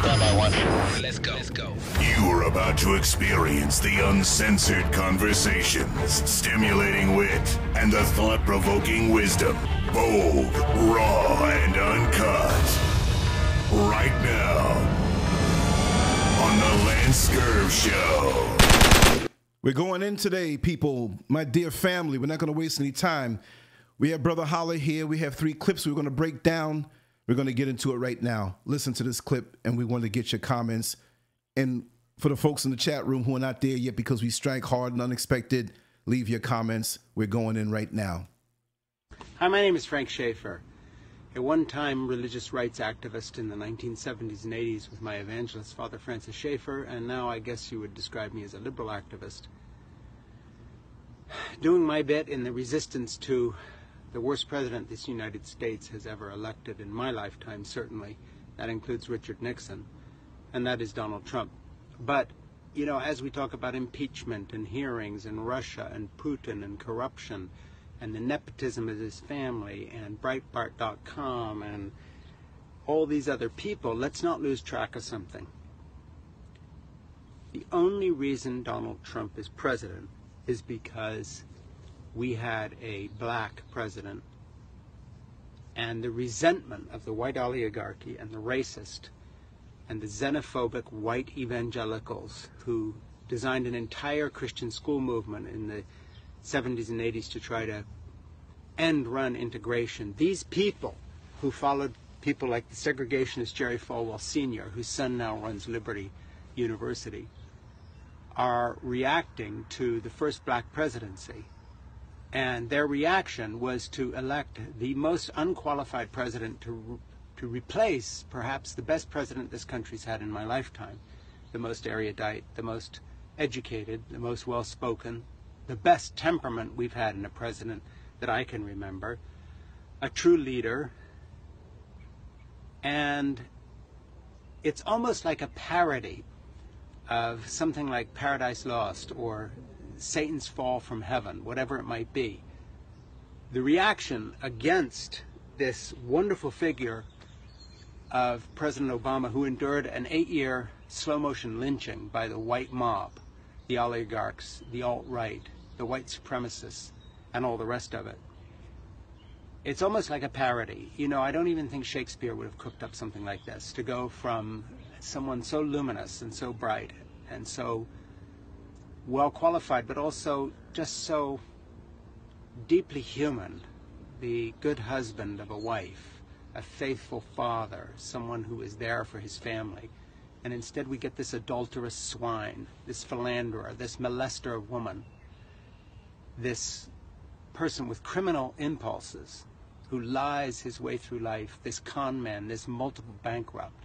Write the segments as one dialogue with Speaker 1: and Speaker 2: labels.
Speaker 1: Stand by one. Let's go. Let's go.
Speaker 2: You are about to experience the uncensored conversations, stimulating wit, and the thought provoking wisdom. Bold, raw, and uncut. Right now. On the LanceScurv Show.
Speaker 3: We're going in today, people. My dear family, we're not going to waste any time. We have Brother Hallah here. We have three clips we're going to break down. We're going to get into it right now. Listen to this clip, and we want to get your comments. And for the folks in the chat room who are not there yet because we strike hard and unexpected, leave your comments. We're going in right now.
Speaker 4: Hi, my name is Frank Schaeffer, a one time religious rights activist in the 1970s and 80s with my evangelist, Father Francis Schaeffer, and now I guess you would describe me as a liberal activist. Doing my bit in the resistance to the worst president this United States has ever elected in my lifetime, certainly. That includes Richard Nixon, and that is Donald Trump. But, you know, as we talk about impeachment and hearings and Russia and Putin and corruption and the nepotism of his family and Breitbart.com and all these other people, let's not lose track of something. The only reason Donald Trump is president is because we had a black president. And the resentment of the white oligarchy and the racist and the xenophobic white evangelicals who designed an entire Christian school movement in the 70s and 80s to try to end run integration. These people who followed people like the segregationist Jerry Falwell Sr., whose son now runs Liberty University, are reacting to the first black presidency and their reaction was to elect the most unqualified president to, to replace perhaps the best president this country's had in my lifetime. The most erudite, the most educated, the most well spoken, the best temperament we've had in a president that I can remember, a true leader, and it's almost like a parody of something like Paradise Lost or Satan's fall from heaven, whatever it might be. The reaction against this wonderful figure of President Obama, who endured an eight year slow motion lynching by the white mob, the oligarchs, the alt right, the white supremacists, and all the rest of it. It's almost like a parody. You know, I don't even think Shakespeare would have cooked up something like this to go from someone so luminous and so bright and so well qualified, but also just so deeply human, the good husband of a wife, a faithful father, someone who is there for his family. And instead we get this adulterous swine, this philanderer, this molester of woman, this person with criminal impulses who lies his way through life, this con man, this multiple bankrupt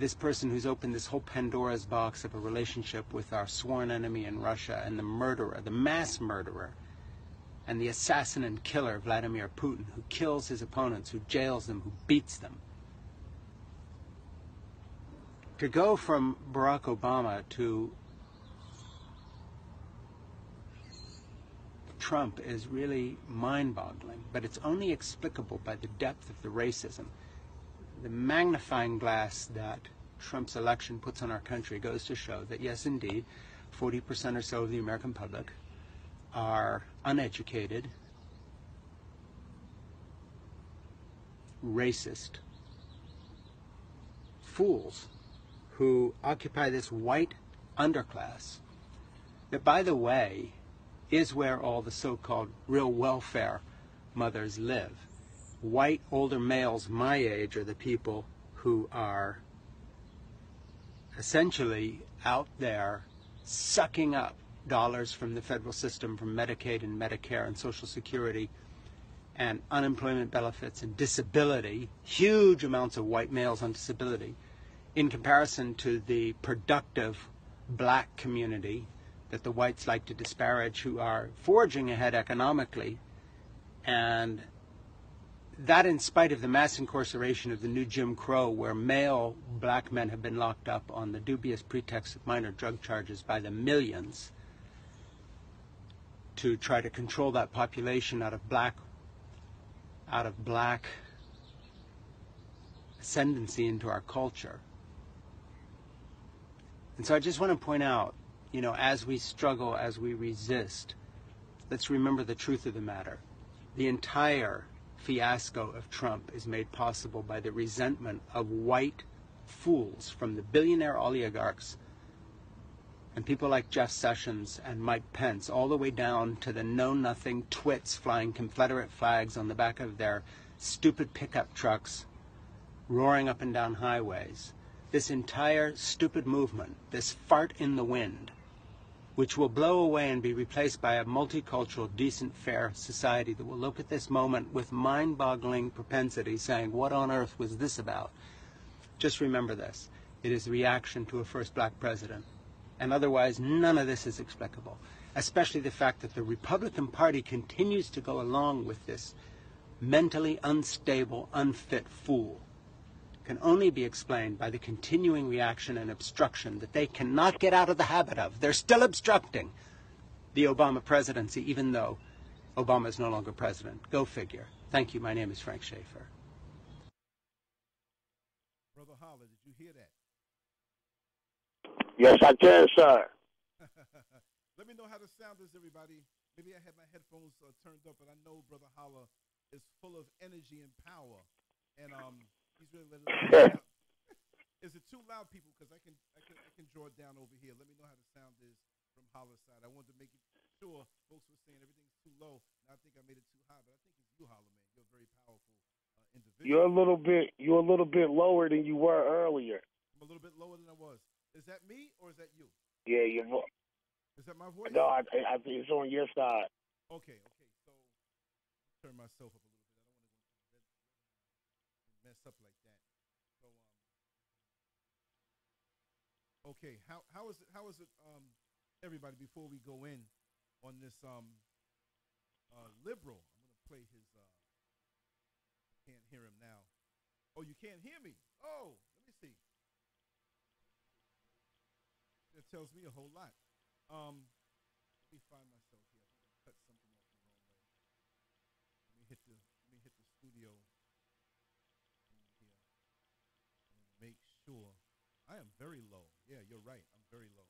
Speaker 4: this person who's opened this whole Pandora's box of a relationship with our sworn enemy in Russia and the murderer, the mass murderer, and the assassin and killer, Vladimir Putin, who kills his opponents, who jails them, who beats them. To go from Barack Obama to Trump is really mind boggling, but it's only explicable by the depth of the racism the magnifying glass that Trump's election puts on our country goes to show that, yes, indeed, 40% or so of the American public are uneducated, racist fools who occupy this white underclass that, by the way, is where all the so called real welfare mothers live white older males my age are the people who are essentially out there sucking up dollars from the federal system, from Medicaid and Medicare and Social Security and unemployment benefits and disability, huge amounts of white males on disability, in comparison to the productive black community that the whites like to disparage, who are forging ahead economically and that in spite of the mass incarceration of the new Jim Crow, where male black men have been locked up on the dubious pretext of minor drug charges by the millions to try to control that population out of black out of black ascendancy into our culture. And so I just want to point out, you know, as we struggle, as we resist, let's remember the truth of the matter. The entire fiasco of Trump is made possible by the resentment of white fools from the billionaire oligarchs and people like Jeff Sessions and Mike Pence, all the way down to the know nothing twits flying Confederate flags on the back of their stupid pickup trucks, roaring up and down highways. This entire stupid movement, this fart in the wind, which will blow away and be replaced by a multicultural, decent, fair society that will look at this moment with mind boggling propensity, saying, What on earth was this about? Just remember this. It is a reaction to a first black president. And otherwise none of this is explicable, especially the fact that the Republican Party continues to go along with this mentally unstable, unfit fool can only be explained by the continuing reaction and obstruction that they cannot get out of the habit of. They're still obstructing the Obama presidency, even though Obama is no longer president. Go figure. Thank you. My name is Frank Schaeffer.
Speaker 3: Brother Hallah, did you hear that?
Speaker 5: Yes, I can, sir.
Speaker 3: Let me know how the sound is, everybody. Maybe I had my headphones uh, turned up, but I know Brother Hallah is full of energy and power, and um, he's really letting Is it too loud, people? Because I can, I can, I can draw it down over here. Let me know how the sound is from Hallah's side. I wanted to make sure folks were saying everything's too low. And I think I made it too high, but I think it's you, Hallah, man. You're a very powerful uh, individual.
Speaker 5: You're a little bit, you're a little bit lower than you were earlier.
Speaker 3: I'm a little bit lower than I was. Is that me or is that you?
Speaker 5: Yeah, your vo-
Speaker 3: Is that my voice?
Speaker 5: No, I, I think it's on your side.
Speaker 3: Okay, okay. So turn myself up a little bit. I don't want to go into red, mess up like that. So um Okay, how how is it how is it um everybody before we go in on this um uh liberal. I'm to play his uh can't hear him now. Oh, you can't hear me. Oh, let me see. That tells me a whole lot. Um, let me find myself here. I think I cut something off the wrong way. Let me hit the let me hit the studio thing here and make sure. I am very low. Yeah, you're right. I'm very low.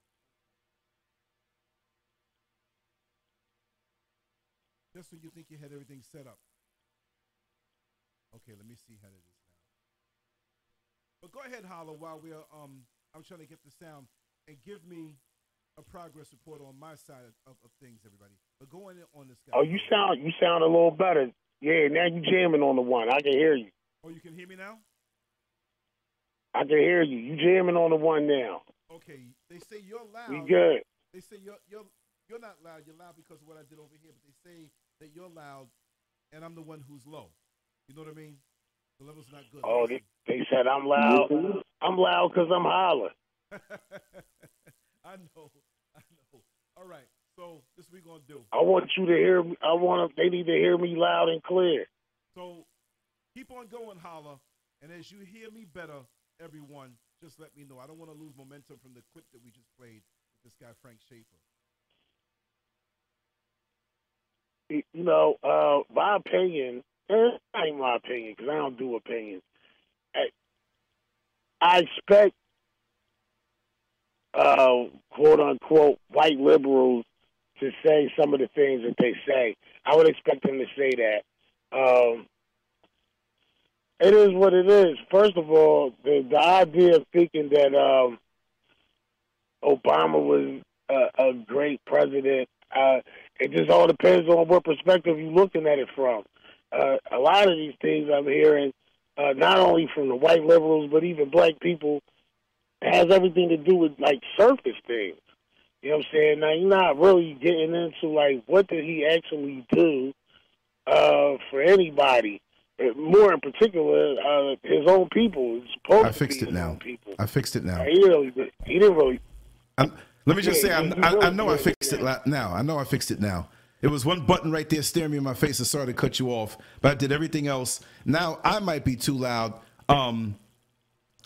Speaker 3: Just when you think you had everything set up. Okay, let me see how it is now. But go ahead, Hallah, while we're um I'm trying to get the sound and give me a progress report on my side of, of things, everybody. But going in on this guy.
Speaker 5: Oh, you sound, you sound a little better. Yeah, now you jamming on the one. I can hear you.
Speaker 3: Oh, you can hear me now?
Speaker 5: I can hear you. You jamming on the one now.
Speaker 3: Okay. They say you're loud.
Speaker 5: We good.
Speaker 3: They say you're you're you're not loud. You're loud because of what I did over here. But they say that you're loud, and I'm the one who's low. You know what I mean? The level's not good.
Speaker 5: Oh, they, they said I'm loud. I'm loud because I'm hollering.
Speaker 3: I know. I know. All right. So this we gonna do.
Speaker 5: I want you to hear me. I want. Them. They need to hear me loud and clear.
Speaker 3: So keep on going, Hallah. And as you hear me better, everyone, just let me know. I don't want to lose momentum from the clip that we just played with this guy Frank Schaeffer.
Speaker 5: You know, uh, my opinion. eh, Not my opinion because I don't do opinions. I, I expect uh, quote unquote white liberals to say some of the things that they say. I would expect them to say that. Um, it is what it is. First of all, the, the idea of thinking that um, Obama was a, a great president, uh, it just all depends on what perspective you're looking at it from. Uh, a lot of these things I'm hearing, uh, not only from the white liberals, but even black people, has everything to do with like surface things. You know what I'm saying? Now you're not really getting into like what did he actually do uh, for anybody. More in particular, uh, his own people.
Speaker 3: I fixed it now.
Speaker 5: People.
Speaker 3: I fixed it now.
Speaker 5: He really, he didn't really.
Speaker 3: I'm, let me just say, I,
Speaker 5: you
Speaker 3: I, know I fixed it la- now. I know I fixed it now. It was one button right there staring me in my face and sorry to cut you off, but I did everything else. Now I might be too loud. Um,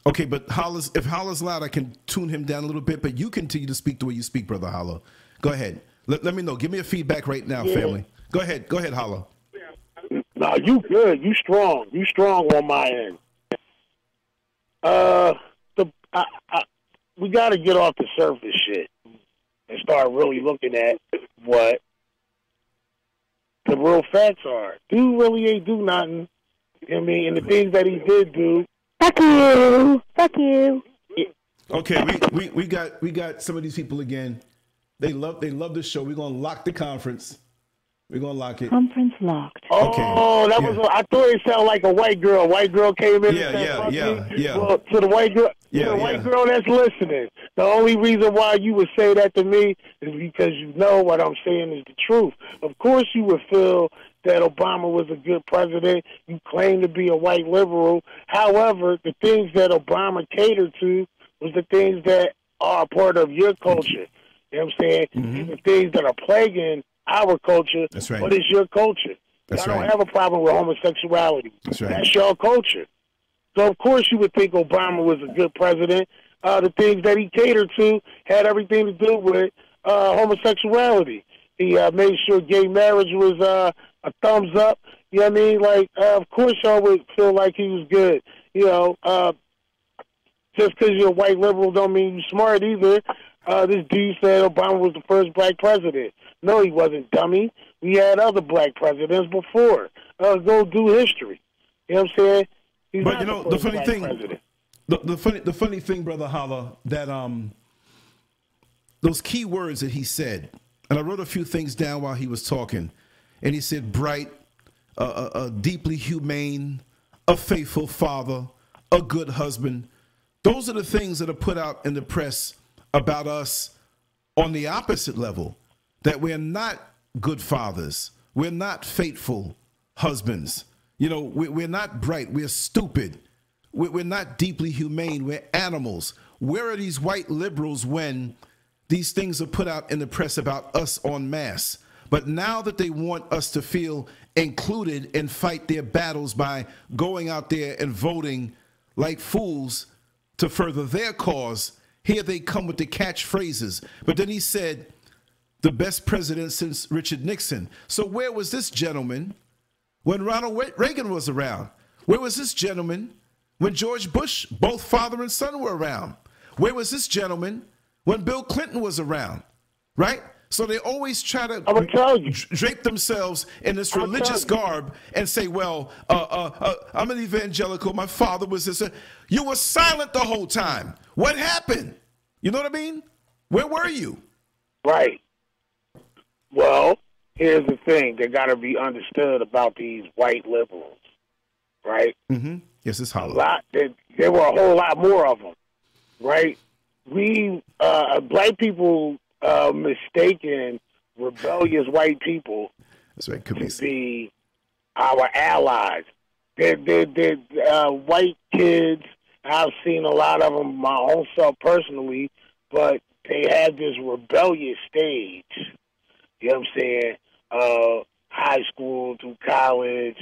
Speaker 3: okay, but Hollis, if Hollis loud, I can tune him down a little bit. But you continue to speak the way you speak, brother Hallah. Go ahead. Let, let me know. Give me a feedback right now,
Speaker 5: Yeah.
Speaker 3: family. Go ahead. Go ahead, Hallah.
Speaker 5: No, you good. You strong. You strong on my end. Uh, the I, I, we got to get off the surface shit and start really looking at what the real facts are. Dude really ain't do nothing. You know what I mean, and the things that he did do.
Speaker 6: Fuck you. Fuck you.
Speaker 3: Okay, we, we, we got we got some of these people again. They love they love the show. We're gonna lock the conference. We're gonna lock it.
Speaker 6: Conference locked.
Speaker 5: Oh, that was.
Speaker 3: yeah.
Speaker 5: I thought it sounded like a white girl. White girl came in.
Speaker 3: Yeah,
Speaker 5: and said,
Speaker 3: yeah, yeah,
Speaker 5: me."
Speaker 3: yeah.
Speaker 5: Well, to the white girl,
Speaker 3: Yeah,
Speaker 5: to the white
Speaker 3: yeah.
Speaker 5: girl that's listening, the only reason why you would say that to me is because you know what I'm saying is the truth. Of course, you would feel that Obama was a good president. You claim to be a white liberal. However, the things that Obama catered to was the things that are part of your culture. You know what I'm saying?
Speaker 3: Mm-hmm.
Speaker 5: The things that are plaguing our culture.
Speaker 3: That's right.
Speaker 5: But it's your culture.
Speaker 3: That's
Speaker 5: I don't
Speaker 3: right.
Speaker 5: have a problem with homosexuality.
Speaker 3: That's right.
Speaker 5: That's your culture. So of course you would think Obama was a good president. Uh, the things that he catered to had everything to do with uh, homosexuality. He uh, made sure gay marriage was uh, a thumbs up. You know what I mean? Like, uh, of course y'all would feel like he was good. You know, uh, just because you're a white liberal don't mean you're smart either. Uh, this dude said Obama was the first black president. No, he wasn't, dummy. We had other black presidents before. Uh, go do history. You know what I'm saying? He's
Speaker 3: But you know, the funny thing-
Speaker 5: president.
Speaker 3: The, the funny the funny thing, brother Hallah, that um those key words that he said, and I wrote a few things down while he was talking, and he said bright, a, a, a deeply humane, a faithful father, a good husband. Those are the things that are put out in the press about us on the opposite level, that we're not good fathers, we're not faithful husbands. You know, we- we're not bright, we're stupid. We- We're not deeply humane. We're animals. Where are these white liberals when these things are put out in the press about us en masse? But now that they want us to feel included and fight their battles by going out there and voting like fools to further their cause, here they come with the catchphrases. But then he said, the best president since Richard Nixon. So where was this gentleman when Ronald Reagan was around? Where was this gentleman when George Bush, both father and son, were around? Where was this gentleman when Bill Clinton was around? Right? So they always try to
Speaker 5: I'ma tell you.
Speaker 3: drape themselves in this religious garb and say, "Well, uh, uh, uh, I'm an evangelical. My father was this." You were silent the whole time. What happened? You know what I mean? Where were you?
Speaker 5: Right. Well, here's the thing that got to be understood about these white liberals, right?
Speaker 3: Mm-hmm. Yes, it's
Speaker 5: A lot. There, there were a whole lot more of them, right? We uh, black people uh, mistaken rebellious white people
Speaker 3: That's right. Could
Speaker 5: to
Speaker 3: be.
Speaker 5: be our allies. They're, they're, they're uh, white kids. I've seen a lot of them my own self personally, but they have this rebellious stage. You know what I'm saying? Uh, high school through college.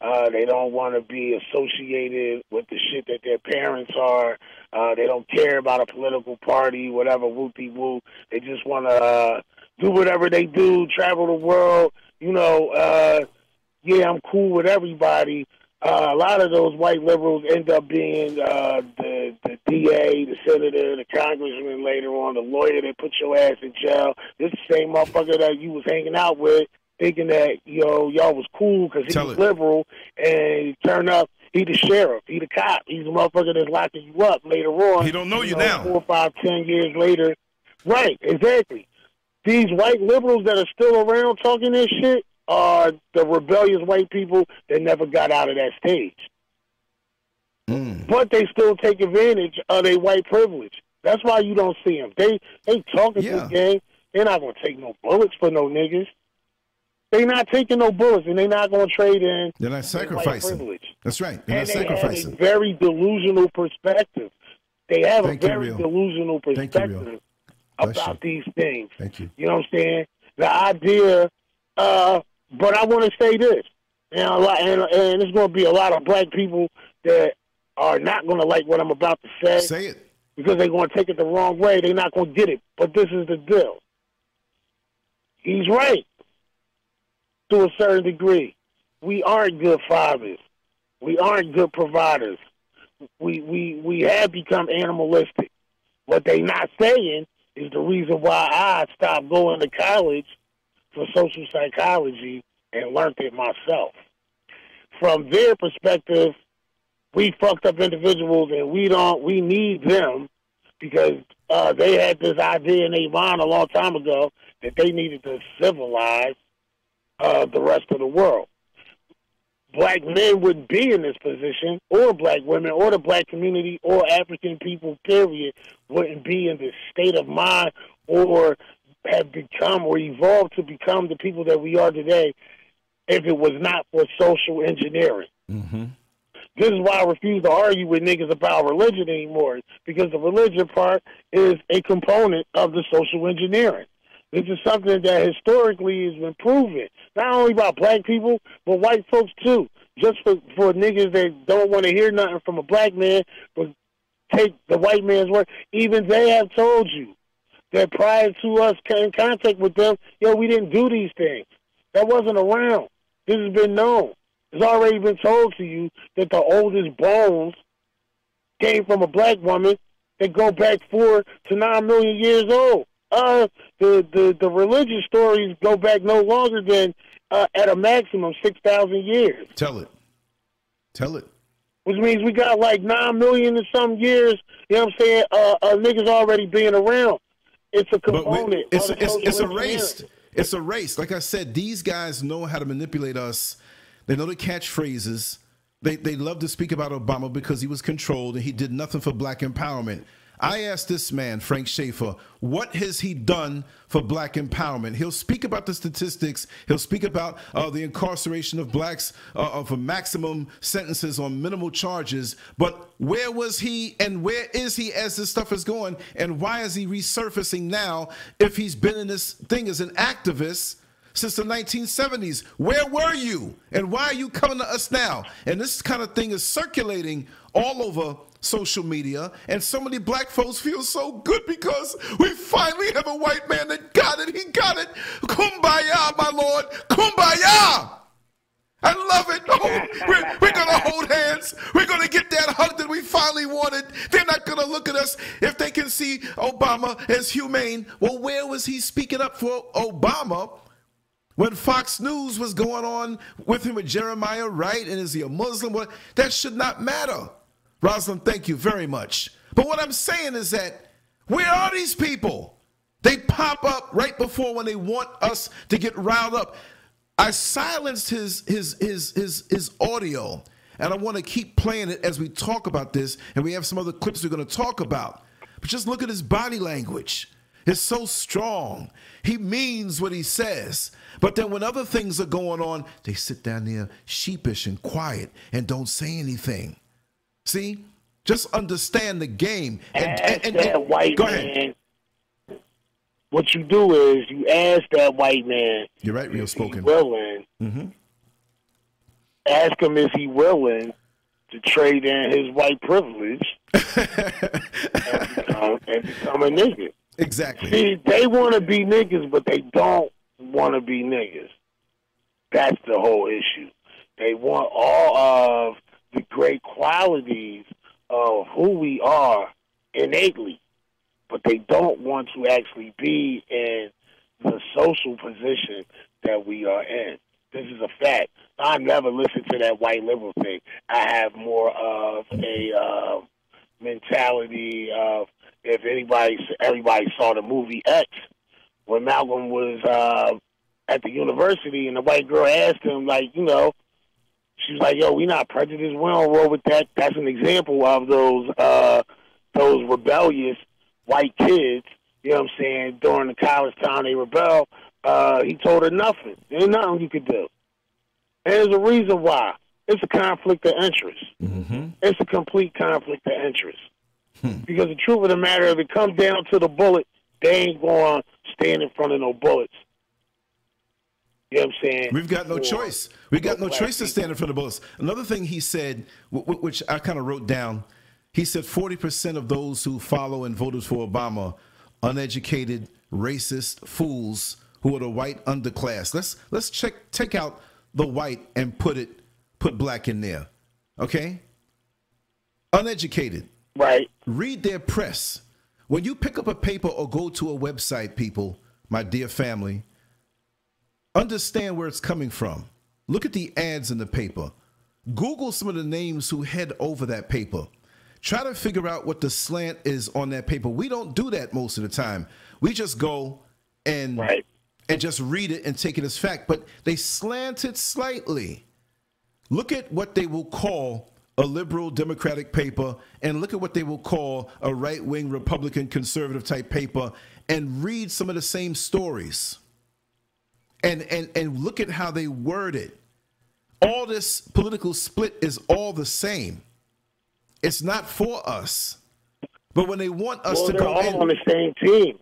Speaker 5: Uh, they don't want to be associated with the shit that their parents are. Uh, they don't care about a political party, whatever, whoopie woo. They just want to uh, do whatever they do, travel the world. You know, uh, yeah, I'm cool with everybody. Uh, a lot of those white liberals end up being uh, the the DA, the senator, the congressman later on, the lawyer that put your ass in jail. This same motherfucker that you was hanging out with, thinking that you know y'all was cool because he was liberal, and he turned up. He the sheriff. He the cop. He's the motherfucker that's locking you up later on.
Speaker 3: He don't know you now.
Speaker 5: Four, five, ten years later. Right. Exactly these white liberals that are still around talking this shit are the rebellious white people that never got out of that stage.
Speaker 3: Mm.
Speaker 5: But they still take advantage of their white privilege. That's why you don't see them. They they talking
Speaker 3: Yeah.
Speaker 5: this game. They're not gonna take no bullets for no niggas. They not taking no bullets, and they not gonna trade in
Speaker 3: They're not sacrificing.
Speaker 5: privilege.
Speaker 3: That's right. They're
Speaker 5: And
Speaker 3: not
Speaker 5: they have a
Speaker 3: sacrificing.
Speaker 5: very delusional perspective. They have
Speaker 3: Thank
Speaker 5: a very
Speaker 3: Real.
Speaker 5: delusional
Speaker 3: you,
Speaker 5: perspective.
Speaker 3: Bless
Speaker 5: about these things.
Speaker 3: Thank you.
Speaker 5: You know what I'm saying? The idea, uh, but I want to say this, and, a lot, and, and there's going to be a lot of black people that are not going to like what I'm about to say,
Speaker 3: Say it.
Speaker 5: because they're going to take it the wrong way. They're not going to get it. But this is the deal. He's right to a certain degree. We aren't good fathers. We aren't good providers. We we we have become animalistic. What they're not saying is the reason why I stopped going to college for social psychology and learned it myself. From their perspective, we fucked up individuals and we don't we need them because uh, they had this idea in their mind a long time ago that they needed to civilize uh, the rest of the world. Black men wouldn't be in this position, or black women, or the black community, or African people, period, wouldn't be in this state of mind or have become or evolved to become the people that we are today if it was not for social engineering.
Speaker 3: Mm-hmm.
Speaker 5: This is why I refuse to argue with niggas about religion anymore, because the religion part is a component of the social engineering. This is something that historically has been proven, not only by black people, but white folks too. Just for, for niggas that don't want to hear nothing from a black man, but take the white man's word. Even they have told you that prior to us in contact with them, yo, we didn't do these things. That wasn't around. This has been known. It's already been told to you that the oldest bones came from a black woman that go back four to nine million years old. Uh, the the the religious stories go back no longer than uh, at a maximum six thousand years,
Speaker 3: Tell it. Tell it.
Speaker 5: which means we got like nine million and some years. You know what I'm saying? Uh, uh niggas already being around. It's a component.
Speaker 3: it's,
Speaker 5: of
Speaker 3: it's, it's
Speaker 5: engineering.
Speaker 3: erased. It's a race. Like I said, these guys know how to manipulate us. They know the catchphrases. They they love to speak about Obama because he was controlled and he did nothing for black empowerment. I asked this man, Frank Schaeffer, what has he done for black empowerment? He'll speak about the statistics. He'll speak about uh, the incarceration of blacks uh, for maximum sentences on minimal charges. But where was he and where is he as this stuff is going? And why is he resurfacing now if he's been in this thing as an activist? since the 1970s. Where were you? And why are you coming to us now? And this kind of thing is circulating all over social media. And so many black folks feel so good because we finally have a white man that got it. He got it. Kumbaya, my lord. Kumbaya. I love it. Oh, we're, we're going to hold hands. We're going to get that hug that we finally wanted. They're not going to look at us if they can see Obama as humane. Well, where was he speaking up for Obama when Fox News was going on with him with Jeremiah Wright and is he a Muslim? Well, that should not matter. Rosalind, thank you very much. But what I'm saying is that where are these people? They pop up right before when they want us to get riled up. I silenced his his his his his audio, and I want to keep playing it as we talk about this, and we have some other clips we're going to talk about. But just look at his body language. It's so strong. He means what he says. But then when other things are going on, they sit down there sheepish and quiet and don't say anything. See? Just understand the game.
Speaker 5: ask that white
Speaker 3: go
Speaker 5: man.
Speaker 3: ahead.
Speaker 5: What you do is you ask that white man.
Speaker 3: You're right, real spoken.
Speaker 5: willing.
Speaker 3: Mhm.
Speaker 5: Ask him if he willing to trade in his white privilege and, become, and become a nigga.
Speaker 3: Exactly.
Speaker 5: See, they want to be niggas, but they don't want to be niggas. That's the whole issue. They want all of the great qualities of who we are innately, but they don't want to actually be in the social position that we are in. This is a fact. I never listened to that white liberal thing. I have more of a uh, mentality of if anybody, everybody saw the movie X when Malcolm was uh, at the university and the white girl asked him, like, you know, she was like, "Yo, we not prejudiced. We don't roll with that." That's an example of those uh, those rebellious white kids. You know what I'm saying? During the college time, they rebel. Uh, he told her nothing. There ain't nothing you could do. And there's a reason why. It's a conflict of interest.
Speaker 3: Mm-hmm.
Speaker 5: It's a complete conflict of interest. Because the truth of the matter, if it comes down to the bullet, they ain't going to stand in front of no bullets. You know what I'm saying?
Speaker 3: We've got no choice. We've got no choice to stand in front of bullets. Another thing he said, wh- wh- which I kind of wrote down, he said 40% of those who follow and voted for Obama, uneducated, racist fools who are the white underclass. Let's let's check take out the white and put it put black in there. Okay? Uneducated.
Speaker 5: Right.
Speaker 3: Read their press. When you pick up a paper or go to a website, people, my dear family, understand where it's coming from. Look at the ads in the paper. Google some of the names who head over that paper. Try to figure out what the slant is on that paper. We don't do that most of the time. We just go and
Speaker 5: Right.
Speaker 3: and just read it and take it as fact, but they slant it slightly. Look at what they will call a liberal Democratic paper and look at what they will call a right wing Republican conservative type paper and read some of the same stories. And, and, and look at how they word it. All this political split is all the same. It's not for us. But when they want us
Speaker 5: Well,
Speaker 3: to
Speaker 5: they're
Speaker 3: go
Speaker 5: all
Speaker 3: in,
Speaker 5: on the same team.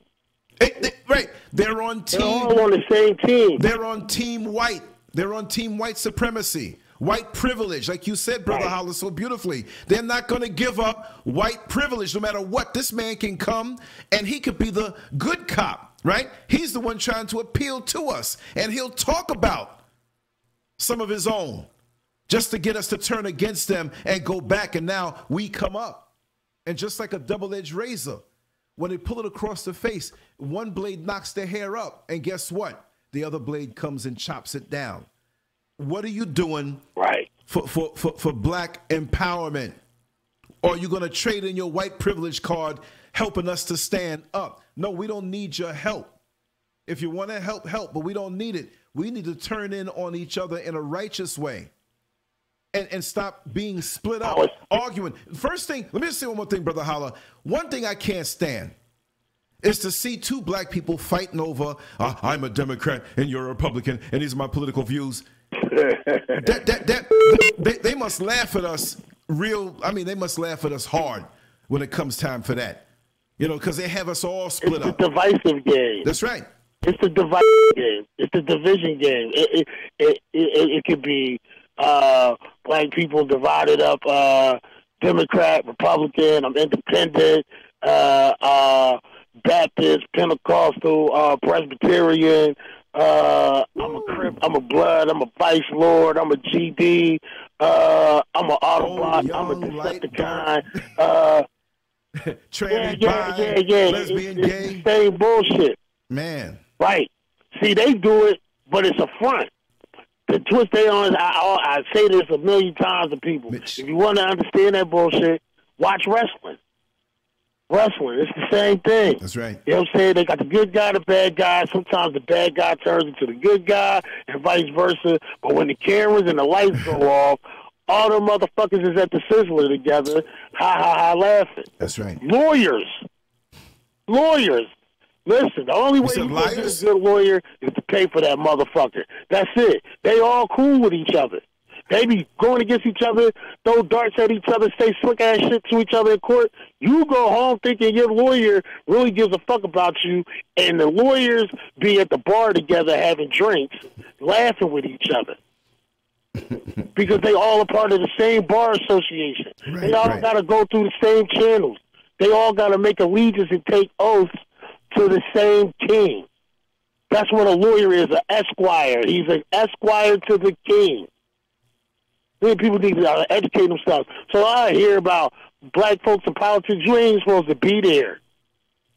Speaker 3: Eh, they- right, they're on
Speaker 5: They're
Speaker 3: team.
Speaker 5: all on the same team.
Speaker 3: They're on team white. They're on team white supremacy, white privilege, like you said, Brother
Speaker 5: Right.
Speaker 3: Hollis, so beautifully. They're not going to give up white privilege no matter what. This man can come and he could be the good cop, right? He's the one trying to appeal to us, and he'll talk about some of his own just to get us to turn against them and go back. And now we come up. And just like a double edged razor, when they pull it across the face, one blade knocks the hair up, and guess what? The other blade comes and chops it down. What are you doing
Speaker 5: Right.
Speaker 3: for, for, for, for black empowerment? Or are you going to trade in your white privilege card helping us to stand up? No, we don't need your help. If you want to help, help, but we don't need it. We need to turn in on each other in a righteous way and, and stop being split up,
Speaker 5: was-
Speaker 3: arguing. First thing, let me just say one more thing, Brother Hallah. One thing I can't stand is to see two black people fighting over, uh, I'm a Democrat and you're a Republican, and these are my political views. that, that, that, they, they must laugh at us real, I mean, they must laugh at us hard when it comes time for that. You know, because they have us all split
Speaker 5: It's
Speaker 3: split
Speaker 5: a
Speaker 3: up.
Speaker 5: divisive game.
Speaker 3: That's right.
Speaker 5: It's a divisive game. It's a division game. It it it, it, it could be uh, black people divided up, uh, Democrat, Republican. I'm independent, uh, uh, Baptist, Pentecostal, uh, Presbyterian. Uh, I'm a crip. I'm a blood. I'm a vice lord. I'm a GD. Uh, I'm an Autobot. I'm a Decepticon. Uh,
Speaker 3: Tranny,
Speaker 5: yeah,
Speaker 3: bi,
Speaker 5: yeah, yeah.
Speaker 3: lesbian,
Speaker 5: It's-
Speaker 3: gay.
Speaker 5: it's same bullshit.
Speaker 3: Man.
Speaker 5: Right. See, they do it, but it's a front. The twist they on I, I, I say this a million times to people.
Speaker 3: Mitch.
Speaker 5: If you want to understand that bullshit, watch wrestling. Wrestling, it's the same thing.
Speaker 3: That's right.
Speaker 5: You know what I'm saying? They got the good guy, the bad guy. Sometimes the bad guy turns into the good guy, and vice versa. But when the cameras and the lights go off, all the motherfuckers is at the sizzler together, ha ha ha, laughing.
Speaker 3: That's right.
Speaker 5: Lawyers. Lawyers. Listen, the only way you get a good lawyer is to pay for that motherfucker. That's it. They all cool with each other. They be going against each other, throw darts at each other, say slick ass shit to each other in court. You go home thinking your lawyer really gives a fuck about you, and the lawyers be at the bar together having drinks, laughing with each other. Because they all are part of the same bar association.
Speaker 3: Right,
Speaker 5: they all
Speaker 3: right.
Speaker 5: got to go through the same channels. They all got to make allegiance and take oaths to the same king. That's what a lawyer is, an esquire. He's an esquire to the king. Then people need to educate themselves. So I hear about black folks in politics. You ain't supposed to be there.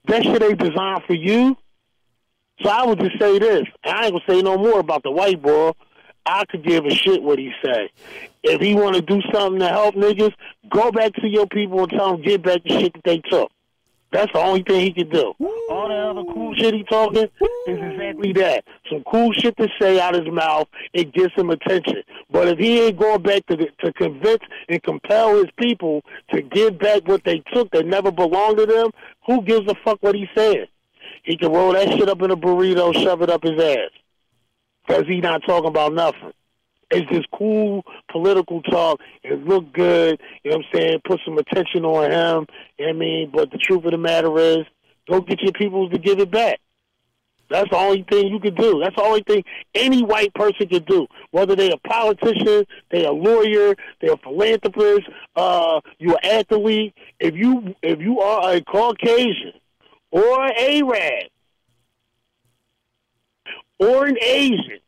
Speaker 5: That shit ain't designed for you. So I would just say this. and I ain't gonna say no more about the white boy. I could give a shit what he say. If he want to do something to help niggas, go back to your people and tell them get back the shit that they took. That's the only thing he can do. All the other cool shit he talking is exactly that. Some cool shit to say out of his mouth. It gets him attention. But if he ain't going back to to convince and compel his people to give back what they took that never belonged to them, who gives a fuck what he said? He can roll that shit up in a burrito, shove it up his ass. Because he not talking about nothing. It's just cool political talk. It look good. You know what I'm saying? Put some attention on him. You know what I mean? But the truth of the matter is, go get your people to give it back. That's the only thing you can do. That's the only thing any white person can do. Whether they're a politician, they're a lawyer, they're a philanthropist, uh, you're an athlete. If you if you are a Caucasian or an Arab or an Asian,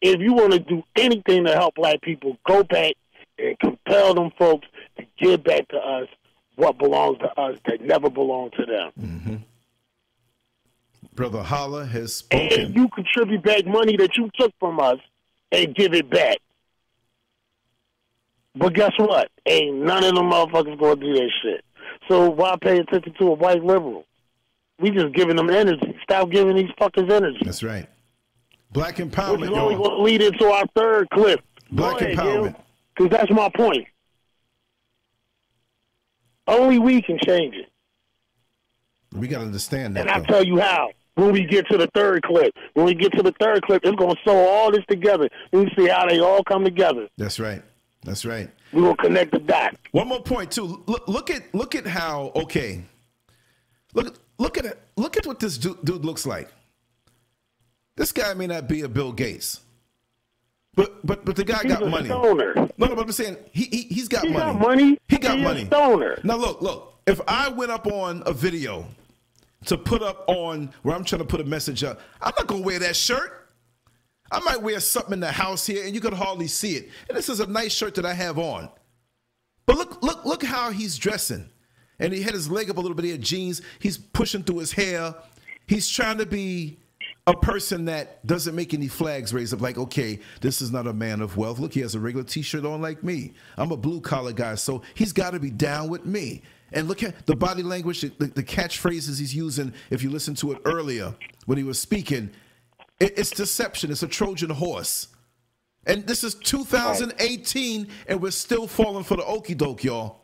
Speaker 5: if you want to do anything to help black people, go back and compel them folks to give back to us what belongs to us that never belonged to them. Mm-hmm.
Speaker 3: Brother Hallah has spoken.
Speaker 5: And you contribute back money that you took from us and give it back. But guess what? Ain't none of them motherfuckers gonna do that shit. So why pay attention to a white liberal? We just giving them energy. Stop giving these fuckers energy.
Speaker 3: That's right. Black
Speaker 5: Which
Speaker 3: empowerment,
Speaker 5: is only going to lead into our third clip.
Speaker 3: Black empowerment.
Speaker 5: Because that's my point. Only we can change it.
Speaker 3: We got to understand that.
Speaker 5: And I'll tell you how. When we get to the third clip. When we get to the third clip, it's going to sew all this together. We see how they all come together.
Speaker 3: That's right. That's right.
Speaker 5: We will connect the dots.
Speaker 3: One more point too. Look, look at look at how okay. Look look at it. Look at what this dude, dude looks like. This guy may not be a Bill Gates, but but but the guy
Speaker 5: He's
Speaker 3: got
Speaker 5: a
Speaker 3: money.
Speaker 5: stoner.
Speaker 3: No, no, but I'm saying he, he he's got
Speaker 5: He
Speaker 3: money.
Speaker 5: got money.
Speaker 3: He got
Speaker 5: He a
Speaker 3: money.
Speaker 5: stoner.
Speaker 3: Now look, look. If I went up on a video to put up on where I'm trying to put a message up, I'm not gonna wear that shirt. I might wear something in the house here, and you could hardly see it. And this is a nice shirt that I have on. But look, look, look how he's dressing. And he had his leg up a little bit. He had jeans. He's pushing through his hair. He's trying to be a person that doesn't make any flags raised up like, okay, this is not a man of wealth. Look, he has a regular t-shirt on like me. I'm a blue collar guy, so he's got to be down with me. And look at the body language, the, the catchphrases he's using. If you listen to it earlier when he was speaking, it, it's deception. It's a Trojan horse. And this is 2018, and we're still falling for the okey doke, y'all.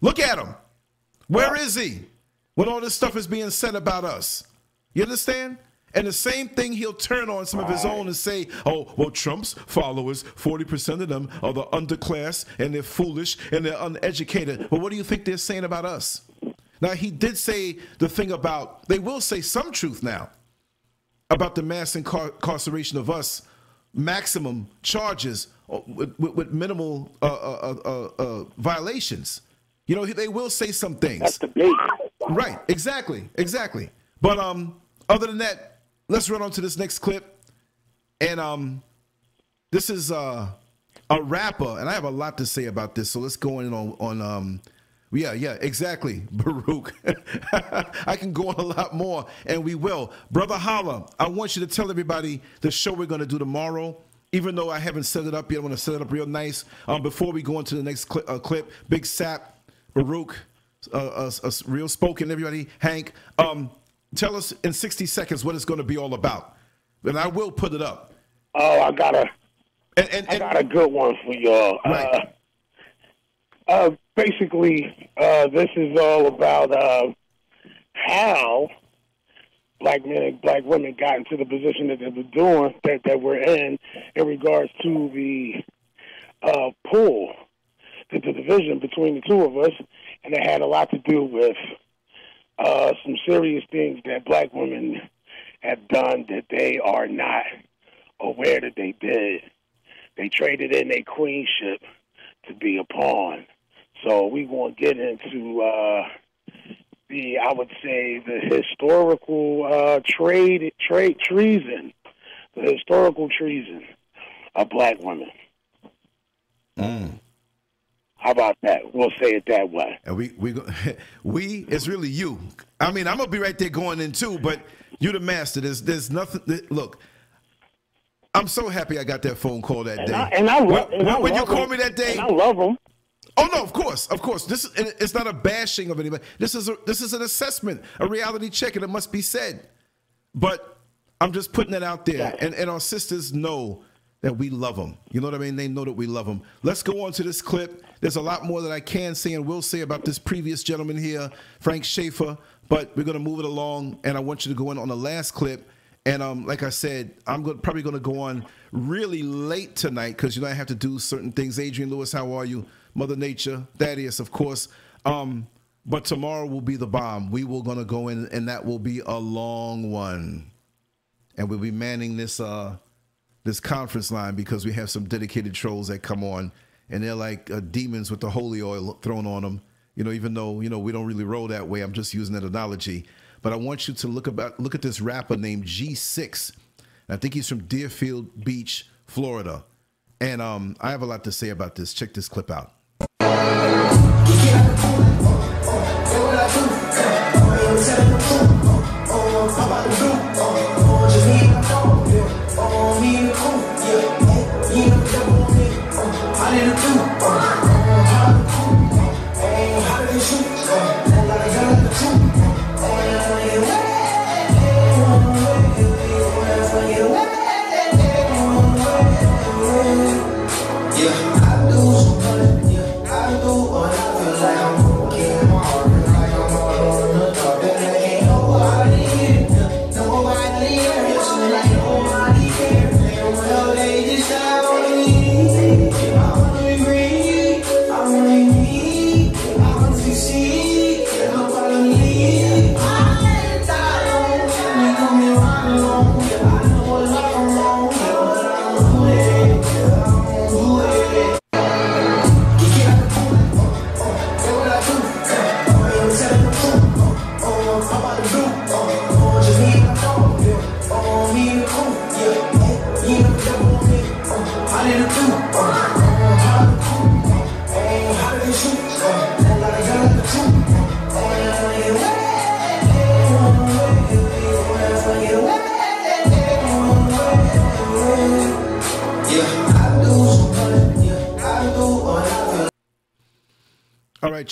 Speaker 3: Look at him. Where is he when all this stuff is being said about us? You understand? And the same thing he'll turn on some of his own and say, oh, well, Trump's followers, 40% of them are the underclass and they're foolish and they're uneducated. Well, what do you think they're saying about us? Now, he did say the thing about, they will say some truth now about the mass incar- incarceration of us, maximum charges uh, with, with, with minimal uh, uh, uh, uh, violations. You know, they will say some things.
Speaker 5: That's the bait.
Speaker 3: Right, exactly, exactly. But um, other than that, let's run on to this next clip. And um, this is uh, a rapper, and I have a lot to say about this. So let's go in on on um, yeah, yeah, exactly, Baruch. I can go on a lot more, and we will. Brother Hallah, I want you to tell everybody the show we're going to do tomorrow. Even though I haven't set it up yet, I want to set it up real nice. Um, before we go into the next cli- uh, clip, Big Sap, Baruch, uh, uh, uh, real spoken, everybody, Hank, um, tell us in 60 seconds what it's going to be all about. And I will put it up.
Speaker 5: Oh, I got a,
Speaker 3: And, and,
Speaker 5: I got a good one for y'all.
Speaker 3: Right.
Speaker 5: Uh, uh, basically, uh, this is all about uh, how black men and black women got into the position that they were doing, that, that we're in, in regards to the uh, pull, the, the division between the two of us, and it had a lot to do with uh, some serious things that black women have done that they are not aware that they did. They traded in their queenship to be a pawn. So we going to get into uh, the, I would say, the historical uh, trade, trade treason, the historical treason of black women. How about that? We'll say it that way.
Speaker 3: And we we go- we it's really you. I mean, I'm gonna be right there going in too, but you're the master. There's there's nothing. Look, I'm so happy I got that phone call that
Speaker 5: And
Speaker 3: day.
Speaker 5: I, and I love
Speaker 3: when, when you
Speaker 5: love
Speaker 3: called me that day.
Speaker 5: I love them.
Speaker 3: Oh no, of course, of course. This is, it's not a bashing of anybody. This is a, this is an assessment, a reality check, and it must be said. But I'm just putting it out there, and and our sisters know that we love them. You know what I mean? They know that we love them. Let's go on to this clip. There's a lot more that I can say and will say about this previous gentleman here, Frank Schaeffer. But we're gonna move it along, and I want you to go in on the last clip. And um, like I said, I'm go- probably going to go on really late tonight because you know I have to do certain things. Adrian Lewis, how are you? Mother Nature, Thaddeus, of course. Um, but tomorrow will be the bomb. We will going to go in, and that will be a long one. And we'll be manning this uh, this conference line because we have some dedicated trolls that come on and they're like uh, demons with the holy oil thrown on them. You know, even though you know we don't really roll that way. I'm just using that analogy. But I want you to look about look at this rapper named G6. I think he's from Deerfield Beach, Florida. And um, I have a lot to say about this. Check this clip out.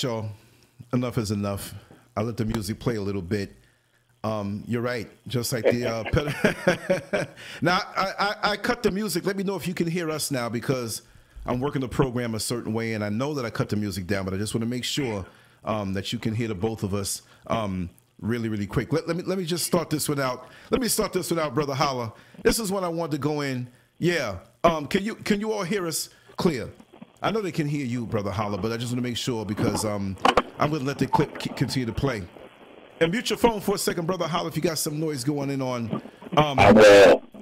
Speaker 3: Y'all. Enough is enough. I'll let the music play a little bit. Um, you're right. Just like the uh, now, I, I, I cut the music. Let me know if you can hear us now because I'm working the program a certain way, and I know that I cut the music down, but I just want to make sure um, that you can hear the both of us um, really, really quick. Let, let me let me just start this without. Let me start this without Brother Hallah. This is when I want to go in. Yeah. Um, can you can you all hear us clear? I know they can hear you, Brother Hallah, but I just want to make sure because um, I'm going to let the clip continue to play. And mute your phone for a second, Brother Hallah, if you got some noise going in on. Um,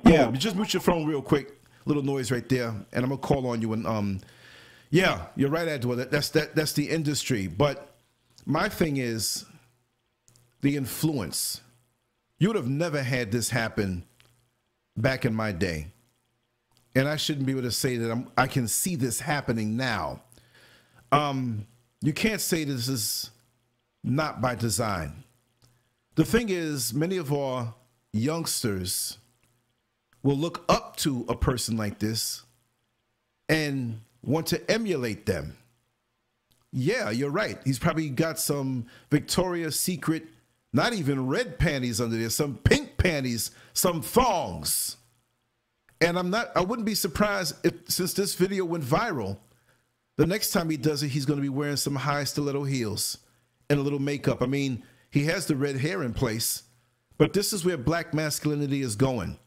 Speaker 3: yeah, just mute your phone real quick. Little noise right there, and I'm gonna call on you. And um, yeah, you're right, Edward. That's that. That's the industry. But my thing is the influence. You would have never had this happen back in my day, and I shouldn't be able to say that I'm, I can see this happening now. Um, you can't say this is not by design. The thing is, many of our youngsters will look up to a person like this and want to emulate them. Yeah, you're right. He's probably got some Victoria's Secret, not even red panties under there, some pink panties, some thongs. And I'm not, I wouldn't be surprised if, since this video went viral, the next time he does it, he's going to be wearing some high stiletto heels and a little makeup. I mean, he has the red hair in place, but this is where black masculinity is going.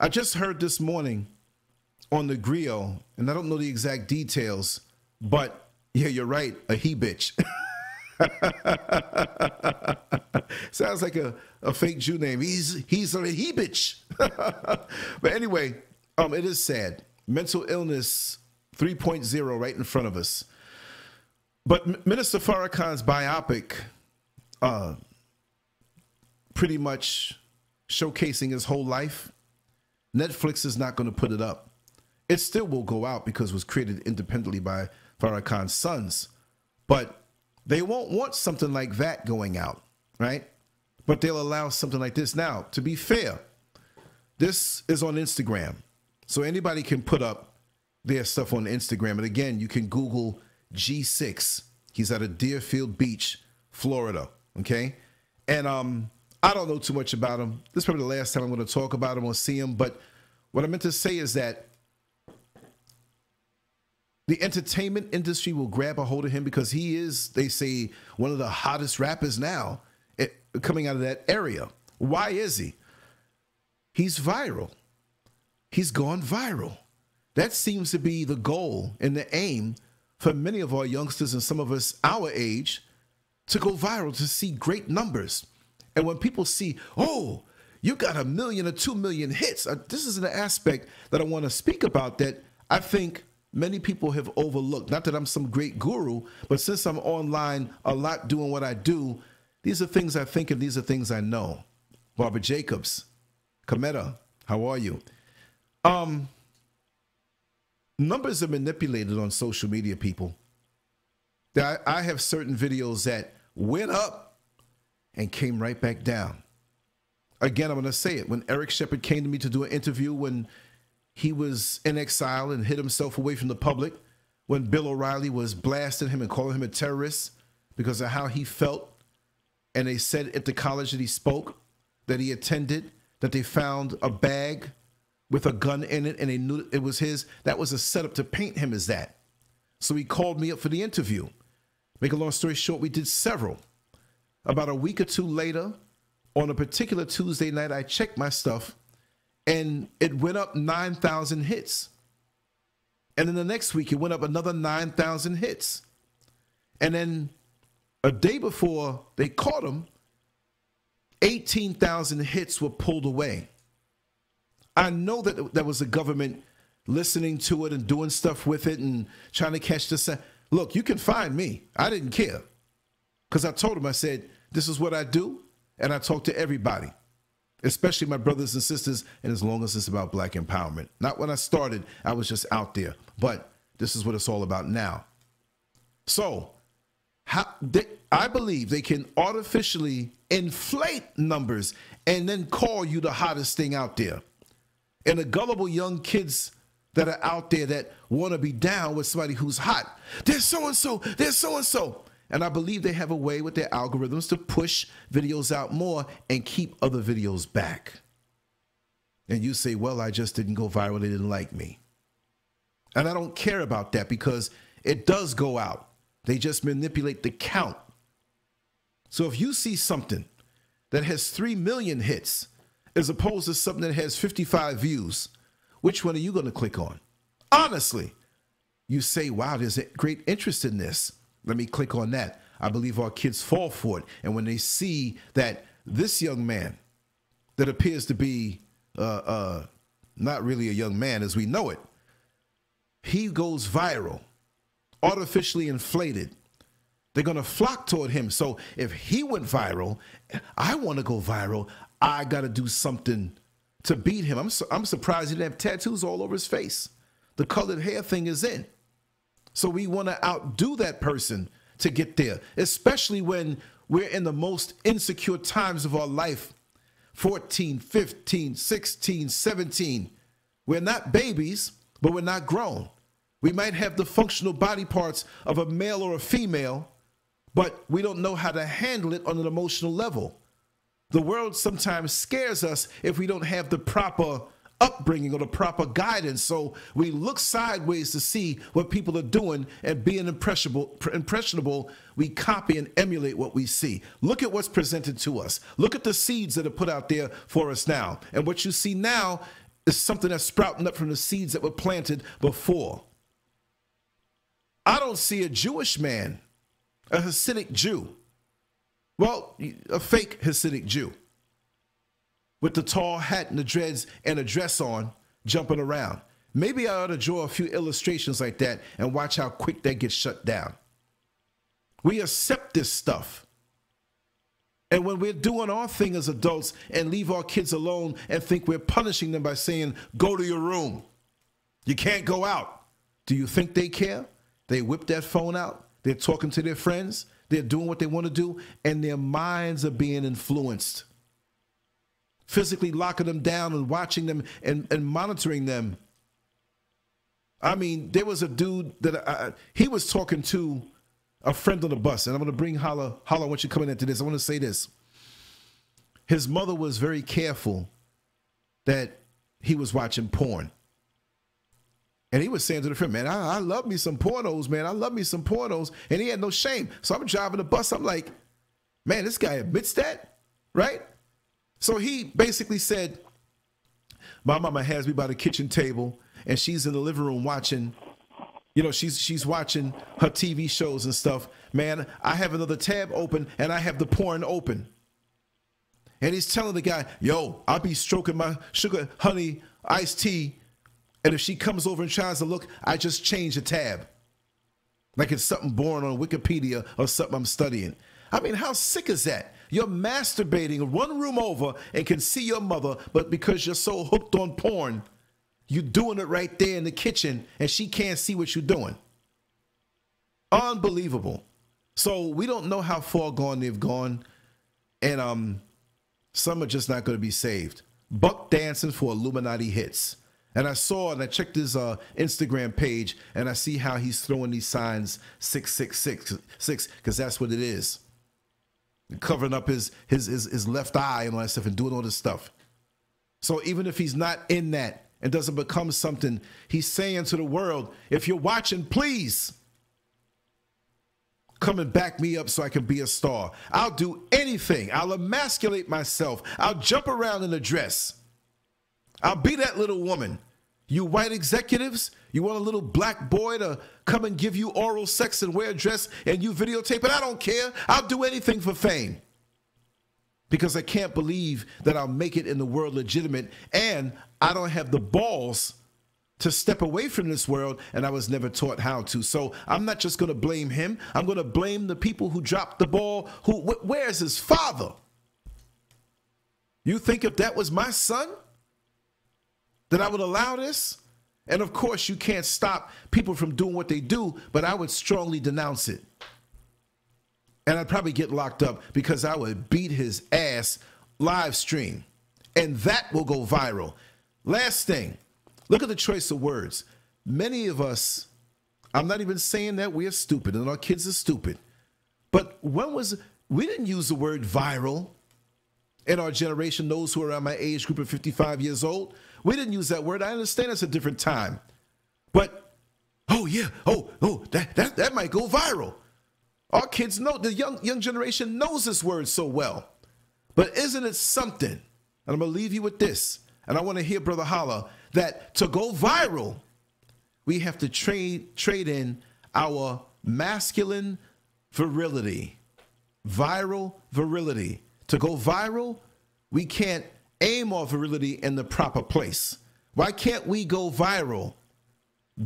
Speaker 3: I just heard this morning on the griot, and I don't know the exact details, but yeah, you're right, a he bitch. Sounds like a, a fake Jew name. He's he's a he bitch. but anyway, um, it is sad. Mental illness 3.0 right in front of us. But Minister Farrakhan's biopic, uh, pretty much showcasing his whole life. Netflix is not going to put it up. It still will go out because it was created independently by Farrakhan's sons. But they won't want something like that going out, right? But they'll allow something like this. Now, to be fair, this is on Instagram. So anybody can put up their stuff on Instagram. And again, you can Google G6. He's at a Deerfield Beach, Florida. Okay. And um, I don't know too much about him. This is probably the last time I'm going to talk about him or see him. But what I meant to say is that the entertainment industry will grab a hold of him because he is, they say, one of the hottest rappers now eh, coming out of that area. Why is he? He's viral. He's gone viral. That seems to be the goal and the aim for many of our youngsters and some of us our age to go viral, to see great numbers. And when people see, oh, you got a million or two million hits, uh, this is an aspect that I want to speak about that I think many people have overlooked. Not that I'm some great guru, but since I'm online a lot doing what I do, these are things I think and these are things I know. Barbara Jacobs, Cometa, how are you? Um, numbers are manipulated on social media, people. I, I have certain videos that went up and came right back down. again, I'm going to say it. When Eric Shepard came to me to do an interview when he was in exile and hid himself away from the public, when Bill O'Reilly was blasting him and calling him a terrorist because of how he felt, and they said at the college that he spoke, that he attended, that they found a bag with a gun in it and they knew it was his, that was a setup to paint him as that. So he called me up for the interview. Make a long story short, we did several. About a week or two later, on a particular Tuesday night, I checked my stuff and it went up 9,000 hits. And then the next week, it went up another 9,000 hits. And then a day before they caught him, 18,000 hits were pulled away. I know that there was a government listening to it and doing stuff with it and trying to catch the. Look, you can find me. I didn't care because I told him, I said, this is what I do. And I talk to everybody, especially my brothers and sisters. And as long as it's about black empowerment, not when I started, I was just out there. But this is what it's all about now. So, how they, I believe they can artificially inflate numbers and then call you the hottest thing out there. And the gullible young kids that are out there that want to be down with somebody who's hot. There's so and so, there's so and so. And I believe they have a way with their algorithms to push videos out more and keep other videos back. And you say, well, I just didn't go viral. They didn't like me. And I don't care about that because it does go out. They just manipulate the count. So if you see something that has 3 million hits as opposed to something that has 55 views, which one are you going to click on? Honestly, you say, wow, there's a great interest in this. Let me click on that. I believe our kids fall for it. And when they see that this young man that appears to be uh, uh, not really a young man as we know it, he goes viral, artificially inflated. They're going to flock toward him. So if he went viral, I want to go viral. I got to do something to beat him. I'm, su- I'm surprised he didn't have tattoos all over his face. The colored hair thing is in. So we want to outdo that person to get there, especially when we're in the most insecure times of our life 14, 15, 16, 17. We're not babies, but we're not grown. We might have the functional body parts of a male or a female, but we don't know how to handle it on an emotional level. The world sometimes scares us if we don't have the proper upbringing or the proper guidance. So we look sideways to see what people are doing and being impressionable, impressionable, we copy and emulate what we see. Look at what's presented to us. Look at the seeds that are put out there for us now. And what you see now is something that's sprouting up from the seeds that were planted before. I don't see a Jewish man, a Hasidic Jew, well, a fake Hasidic Jew with the tall hat and the dreads and a dress on, jumping around. Maybe I ought to draw a few illustrations like that and watch how quick that gets shut down. We accept this stuff. And when we're doing our thing as adults and leave our kids alone and think we're punishing them by saying, go to your room, you can't go out. Do you think they care? They whip that phone out, they're talking to their friends, they're doing what they want to do, and their minds are being influenced. Physically locking them down and watching them and, and monitoring them. I mean, there was a dude that I, he was talking to a friend on the bus, and I'm going to bring Hallah. Hallah, I want you coming into this. I want to say this. His mother was very careful that he was watching porn. And he was saying to the friend, man, I, I, love me some pornos, man. I love me some pornos. And he had no shame. So I'm driving the bus. I'm like, man, this guy admits that, right? So he basically said, my mama has me by the kitchen table and she's in the living room watching, you know, she's she's watching her TV shows and stuff. Man, I have another tab open and I have the porn open. And he's telling the guy, yo, I'll be stroking my sugar honey iced tea and if she comes over and tries to look, I just change the tab. Like it's something born on Wikipedia or something I'm studying. I mean, how sick is that? You're masturbating one room over and can see your mother, but because you're so hooked on porn, you're doing it right there in the kitchen and she can't see what you're doing. Unbelievable. So we don't know how far gone they've gone. And um Some are just not going to be saved. Buck dancing for Illuminati hits. And I saw and I checked his uh, Instagram page and I see how he's throwing these signs 666 because that's what it is. Covering up his, his his his left eye and all that stuff and doing all this stuff. So even if he's not in that and doesn't become something, he's saying to the world, if you're watching, please come and back me up so I can be a star. I'll do anything. I'll emasculate myself. I'll jump around in a dress. I'll be that little woman. You white executives, you want a little black boy to come and give you oral sex and wear a dress and you videotape it? I don't care. I'll do anything for fame. Because I can't believe that I'll make it in the world legitimate and I don't have the balls to step away from this world and I was never taught how to. So I'm not just going to blame him. I'm going to blame the people who dropped the ball. Who wh- where's his father? You think if that was my son that I would allow this? And of course you can't stop people from doing what they do, but I would strongly denounce it. And I'd probably get locked up because I would beat his ass live stream. And that will go viral. Last thing, Look at the choice of words. Many of us, I'm not even saying that we are stupid and our kids are stupid, but when was, we didn't use the word viral in our generation, those who are around my age group of 55 years old. We didn't use that word. I understand it's a different time. But, oh yeah, oh, oh, that, that, that might go viral. Our kids know, the young, young generation knows this word so well. But isn't it something? And I'm going to leave you with this. And I want to hear Brother Hallah that to go viral, we have to trade trade in our masculine virility, viral virility. To go viral, we can't aim our virility in the proper place. Why can't we go viral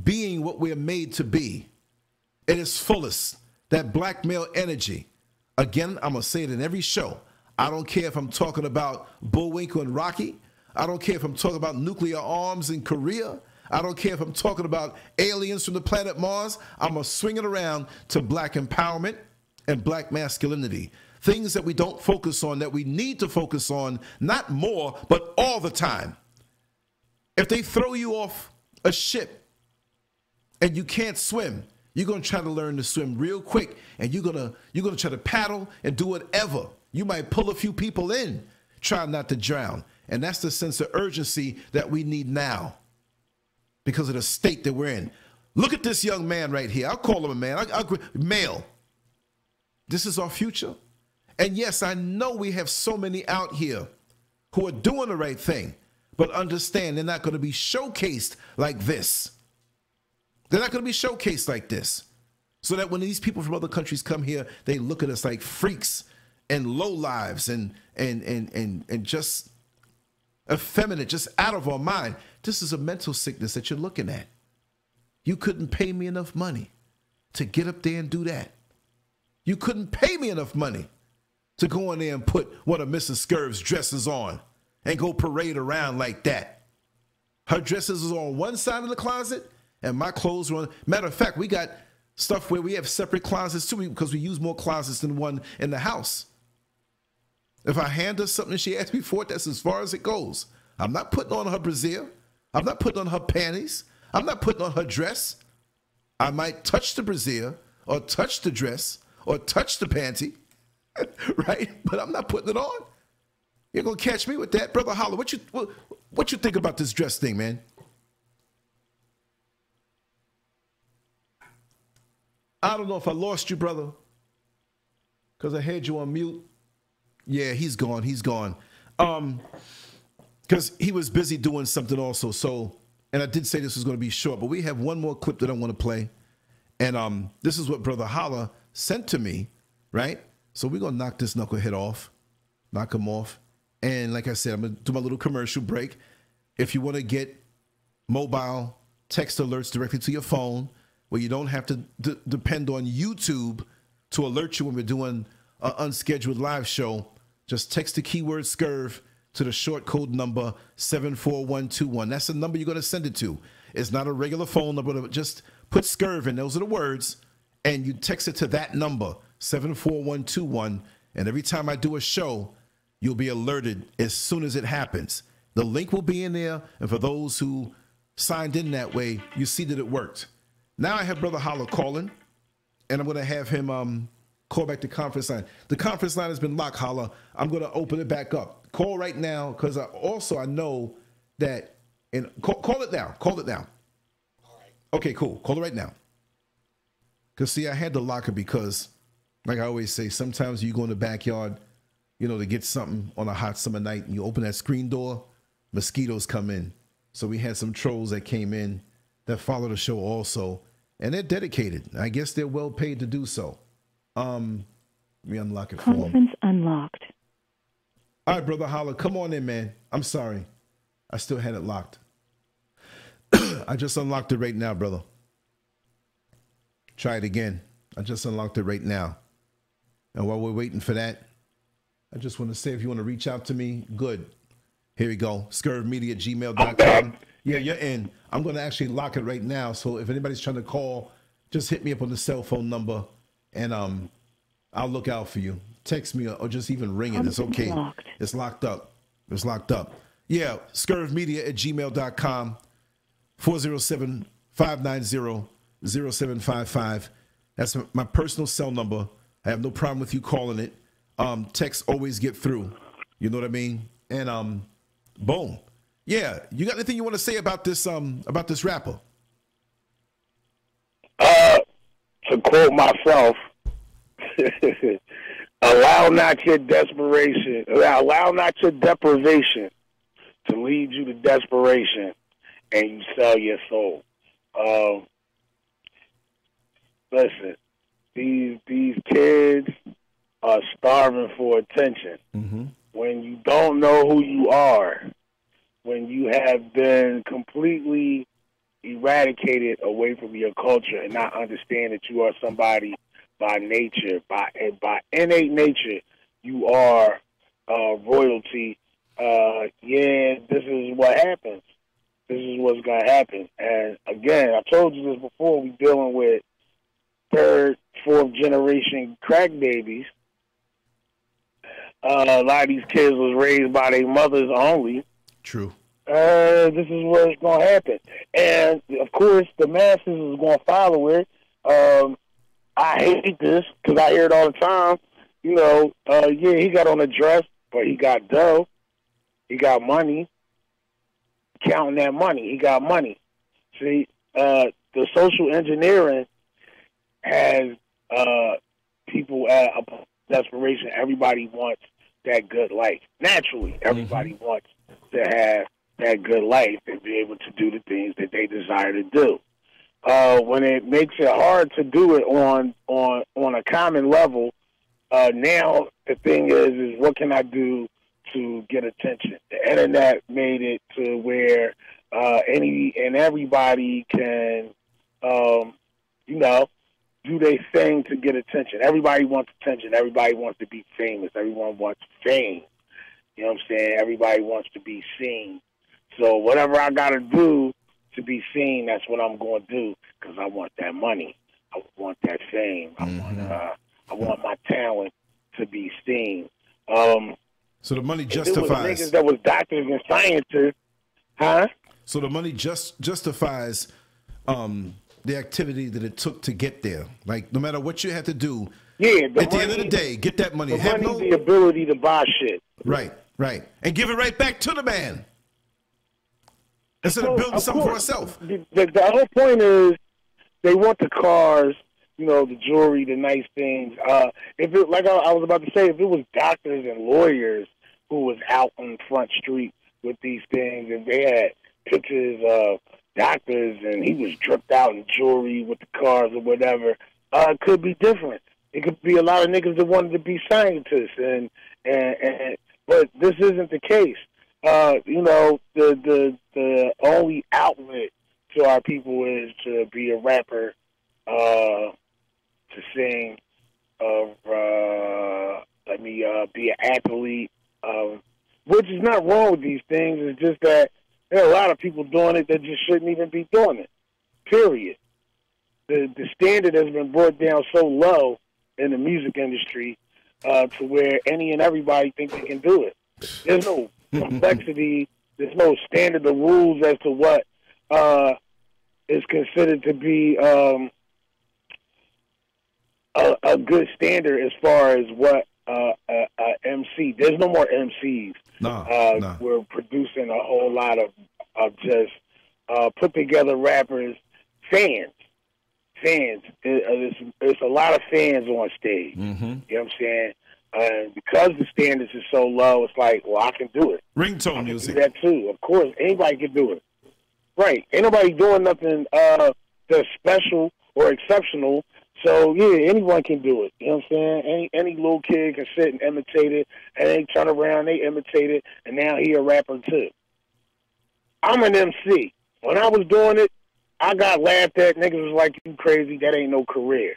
Speaker 3: being what we're made to be? It is fullest, that black male energy. Again, I'm going to say it in every show. I don't care if I'm talking about Bullwinkle and Rocky. I don't care if I'm talking about nuclear arms in Korea. I don't care if I'm talking about aliens from the planet Mars. I'm going to swing it around to black empowerment and black masculinity. Things that we don't focus on, that we need to focus on, not more, but all the time. If they throw you off a ship and you can't swim, you're to try to learn to swim real quick and you're to you're to try to paddle and do whatever. You might pull a few people in, try not to drown. And that's the sense of urgency that we need now because of the state that we're in. Look at this young man right here. I'll call him a man. I, I, male. This is our future. And yes, I know we have so many out here who are doing the right thing, but understand they're not going to be showcased like this. They're not going to be showcased like this. So that when these people from other countries come here, they look at us like freaks and low lives and and and and and just effeminate, just out of our mind. This is a mental sickness that you're looking at. You couldn't pay me enough money to get up there and do that. You couldn't pay me enough money to go in there and put one of Mrs. Scurv's dresses on and go parade around like that. Her dresses is on one side of the closet and my clothes are on. Matter of fact, we got stuff where we have separate closets too because we use more closets than one in the house. If I hand her something she asked me for it, that's as far as it goes. I'm not putting on her brassiere. I'm not putting on her panties. I'm not putting on her dress. I might touch the brassiere or touch the dress or touch the panty, right? But I'm not putting it on. You're gonna catch me with that, brother Hallah. What you what, what you think about this dress thing, man? I don't know if I lost you, brother, because I had you on mute. Yeah, he's gone. He's gone. Um, because he was busy doing something also. So, and I did say this was going to be short, but we have one more clip that I want to play, and um, this is what Brother Hallah sent to me, right? So we're gonna knock this knucklehead off, knock him off, and like I said, I'm gonna do my little commercial break. If you want to get mobile text alerts directly to your phone, where you don't have to d- depend on YouTube to alert you when we're doing an unscheduled live show, just text the keyword SCURV to the short code number 74121. That's the number you're to send it to. It's not a regular phone number. Just put SCURV in. Those are the words. And you text it to that number, 74121. And every time I do a show, You'll be alerted as soon as it happens. The link will be in there, and for those who signed in that way, you see that it worked. Now I have Brother Hallah calling, and I'm going to have him um, call back the conference line. The conference line has been locked, Hallah. I'm going to open it back up. Call right now because I, also I know that, and call, call it now. Call it now. All right. Okay, cool. Call it right now. Because, see, I had to lock it because, like I always say, sometimes you go in the backyard, you know, to get something on a hot summer night and you open that screen door, mosquitoes come in. So we had some trolls that came in that follow the show also, and they're dedicated. I guess they're well paid to do so. Um, let me unlock it for them.
Speaker 6: Conference unlocked.
Speaker 3: All right, brother Hallah, come on in, man. I'm sorry. I still had it locked. I just unlocked it right now, brother. Try it again. I just unlocked it right now. And while we're waiting for that, I just want to say if you want to reach out to me, good. Here we go. Scurvmedia gmail.com. Yeah, you're in. I'm going to actually lock it right now. So if anybody's trying to call, just hit me up on the cell phone number and um, I'll look out for you. Text me or, just even ring it. It's okay.
Speaker 6: Locked.
Speaker 3: It's locked up. It's locked up. Yeah, scurvmedia at gmail.com. 407 590 0755. That's my personal cell number. I have no problem with you calling it. Um, texts always get through. You know what I mean? And um, boom. Yeah, you got anything you want to say about this um about this rapper?
Speaker 5: Uh, to quote myself, allow not your desperation, allow not your deprivation to lead you to desperation, and you sell your soul. Um, listen, these these kids are starving for attention.
Speaker 3: Mm-hmm.
Speaker 5: When you don't know who you are, when you have been completely eradicated away from your culture and not understand that you are somebody by nature, by by innate nature, you are uh, royalty. Uh, yeah, this is what happens. This is what's gonna happen. And again, I told you this before. We dealing with third, fourth generation crack babies. Uh, a lot of these kids was raised by their mothers only
Speaker 3: True.
Speaker 5: uh, this is what's going to happen. And of course, the masses is going to follow it. Um, I hate this because I hear it all the time. You know, uh, yeah, he got on a dress, but he got dough. He got money. Counting that money, he got money. See, uh, the social engineering has uh, people at a desperation. Everybody wants that good life. Naturally, everybody wants to have that good life and be able to do the things that they desire to do. Uh, when it makes it hard to do it on on on a common level, uh, now the thing is is what can I do to get attention? The internet made it to where uh, any and everybody can, um, you know, do their thing to get attention. Everybody wants attention. Everybody wants to be famous. Everyone wants fame. You know what I'm saying? Everybody wants to be seen. So whatever I got to do to be seen, that's what I'm going to do because I want that money. I want that fame. I want uh, I want my talent to be seen. Um,
Speaker 3: So the money
Speaker 5: if it was niggas
Speaker 3: justifies.
Speaker 5: that was doctors and scientists, huh?
Speaker 3: So the money just justifies um, the activity that it took to get there. Like no matter what you had to do,
Speaker 5: Yeah. The
Speaker 3: at the
Speaker 5: money,
Speaker 3: end of the day, get that money.
Speaker 5: the
Speaker 3: Have
Speaker 5: money,
Speaker 3: no-
Speaker 5: the ability to buy shit.
Speaker 3: right, right, and give it right back to the man instead of building
Speaker 5: of
Speaker 3: something for
Speaker 5: course,
Speaker 3: herself.
Speaker 5: The, the, the whole point is they want the cars, you know, the jewelry, the nice things. Uh, if it, like I, I was about to say, if it was doctors and lawyers who was out on Front Street with these things, and they had pictures of doctors, and he was dripped out in jewelry with the cars or whatever, uh, it could be different. It could be a lot of niggas that wanted to be scientists, and and, and but this isn't the case. Uh, you know, the the the only outlet to our people is to be a rapper, uh, to sing, uh, uh, let me uh, be an athlete, um, which is not wrong with these things. It's just that there are a lot of people doing it that just shouldn't even be doing it. Period. The the standard has been brought down so low in the music industry uh, to where any and everybody think they can do it. There's no complexity. There's no standard of rules as to what uh, is considered to be um, a, a good standard as far as what uh, a, a MC. There's no more MCs.
Speaker 3: Nah,
Speaker 5: Uh,
Speaker 3: nah.
Speaker 5: We're producing a whole lot of of just uh, put together rappers, fans, fans. Uh, it's, it's a lot of fans on stage.
Speaker 3: Mm-hmm.
Speaker 5: You know what I'm saying? And because the standards are so low, it's like, well, I can do it.
Speaker 3: Ringtone music.
Speaker 5: that too. Of course, anybody can do it. Right? Ain't nobody doing nothing uh, that's special or exceptional. So yeah, anyone can do it. You know what I'm saying? Any any little kid can sit and imitate it, and they turn around, they imitate it, and now he a rapper too. I'm an MC. When I was doing it, I got laughed at. Niggas was like, "You crazy? That ain't no career."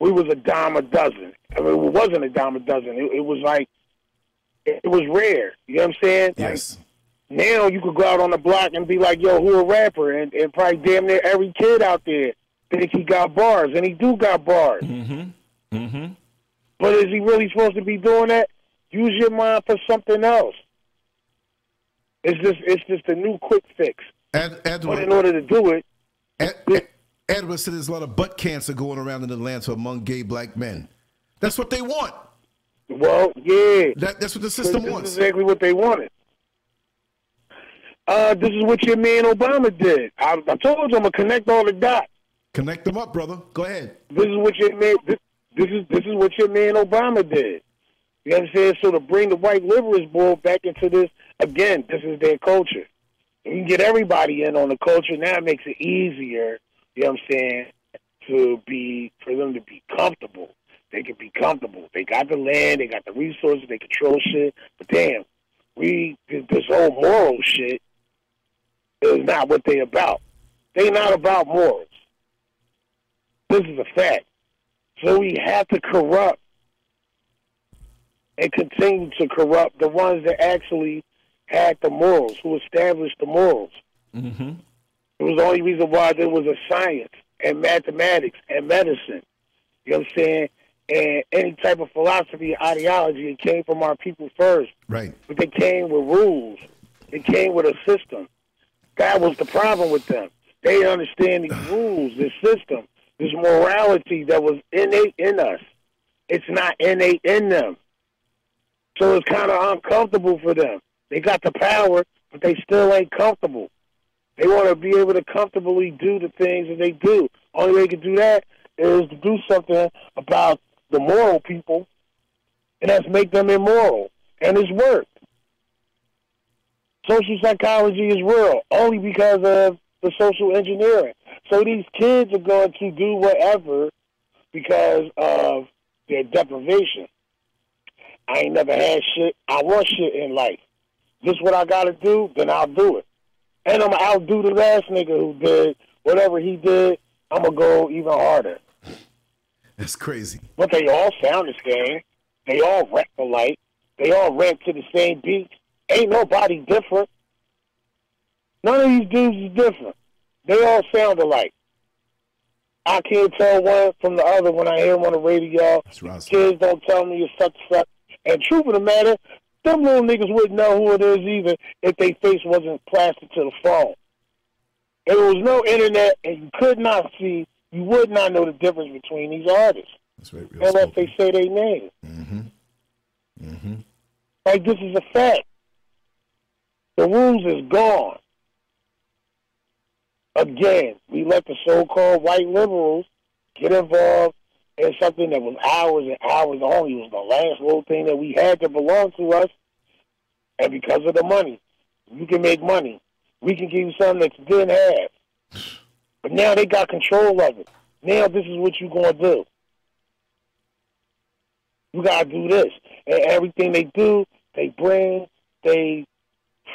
Speaker 5: We was a dime a dozen. I mean, it wasn't a dime a dozen. It, it was like it, was rare. You know what I'm saying? Like,
Speaker 3: Yes.
Speaker 5: now you could go out on the block and be like, yo, who a rapper? And, and probably damn near every kid out there think he got bars, and he do got bars.
Speaker 3: Mm-hmm. Mm-hmm.
Speaker 5: But is he really supposed to be doing that? Use your mind for something else. It's just it's just a new quick fix.
Speaker 3: Ed,
Speaker 5: But in order to do it,
Speaker 3: Ed, Ed- Edward said there's a lot of butt cancer going around in Atlanta among gay black men. That's what they want.
Speaker 5: well, yeah,
Speaker 3: That, that's what the
Speaker 5: this
Speaker 3: system
Speaker 5: is
Speaker 3: wants.
Speaker 5: exactly what they wanted. Uh, this is what your man Obama did. I, I told you I'm gonna connect all the dots.
Speaker 3: Connect them up, brother. Go ahead.
Speaker 5: This is what your man. This, this is this is what your man Obama did. You saying? So to bring the white liberals boy back into this again, this is their culture. You can get everybody in on the culture. Now it makes it easier. You know what I'm saying? To be for them to be comfortable. They can be comfortable. They got the land. They got the resources. They control shit. But damn, we this whole moral shit is not what they about. They not about morals. This is a fact. So we have to corrupt and continue to corrupt the ones that actually had the morals, who established the morals.
Speaker 3: Mm-hmm.
Speaker 5: It was the only reason why there was a science and mathematics and medicine. You know what I'm saying? And any type of philosophy or ideology, it came from our people first.
Speaker 3: Right.
Speaker 5: But they came with rules. They came with a system. That was the problem with them. They didn't understand these rules, this system, this morality that was innate in us. It's not innate in them. So it's kind of uncomfortable for them. They got the power, but they still ain't comfortable. They want to be able to comfortably do the things that they do. Only way they can do that is to do something about the moral people, and that's make them immoral. And it's worked. Social psychology is real only because of the social engineering. So these kids are going to do whatever because of their deprivation. I ain't never had shit. I want shit in life. This what I got to do, then I'll do it. And I'm to outdo the last nigga who did whatever he did. I'm to go even harder.
Speaker 3: That's crazy.
Speaker 5: But they all sound the same. They all rap alike. They all rap to the same beat. Ain't nobody different. None of these dudes is different. They all sound alike. I can't tell one from the other when I hear them on the radio. Kids don't tell me such and such. And truth of the matter, them little niggas wouldn't know who it is either if their face wasn't plastered to the phone. There was no internet and you could not see, you would not know the difference between these artists
Speaker 3: That's right.
Speaker 5: Unless
Speaker 3: spoken.
Speaker 5: they say their name.
Speaker 3: Mm-hmm. Mm-hmm.
Speaker 5: Like this is a fact. The rules is gone. Again, we let the so-called white liberals get involved in something that was hours and hours only. It was the last little thing that we had that belonged to us. And because of the money, you can make money. We can give you something that you didn't have. But now they got control of it. Now this is what you're going to do. You got to do this. And everything they do, they bring they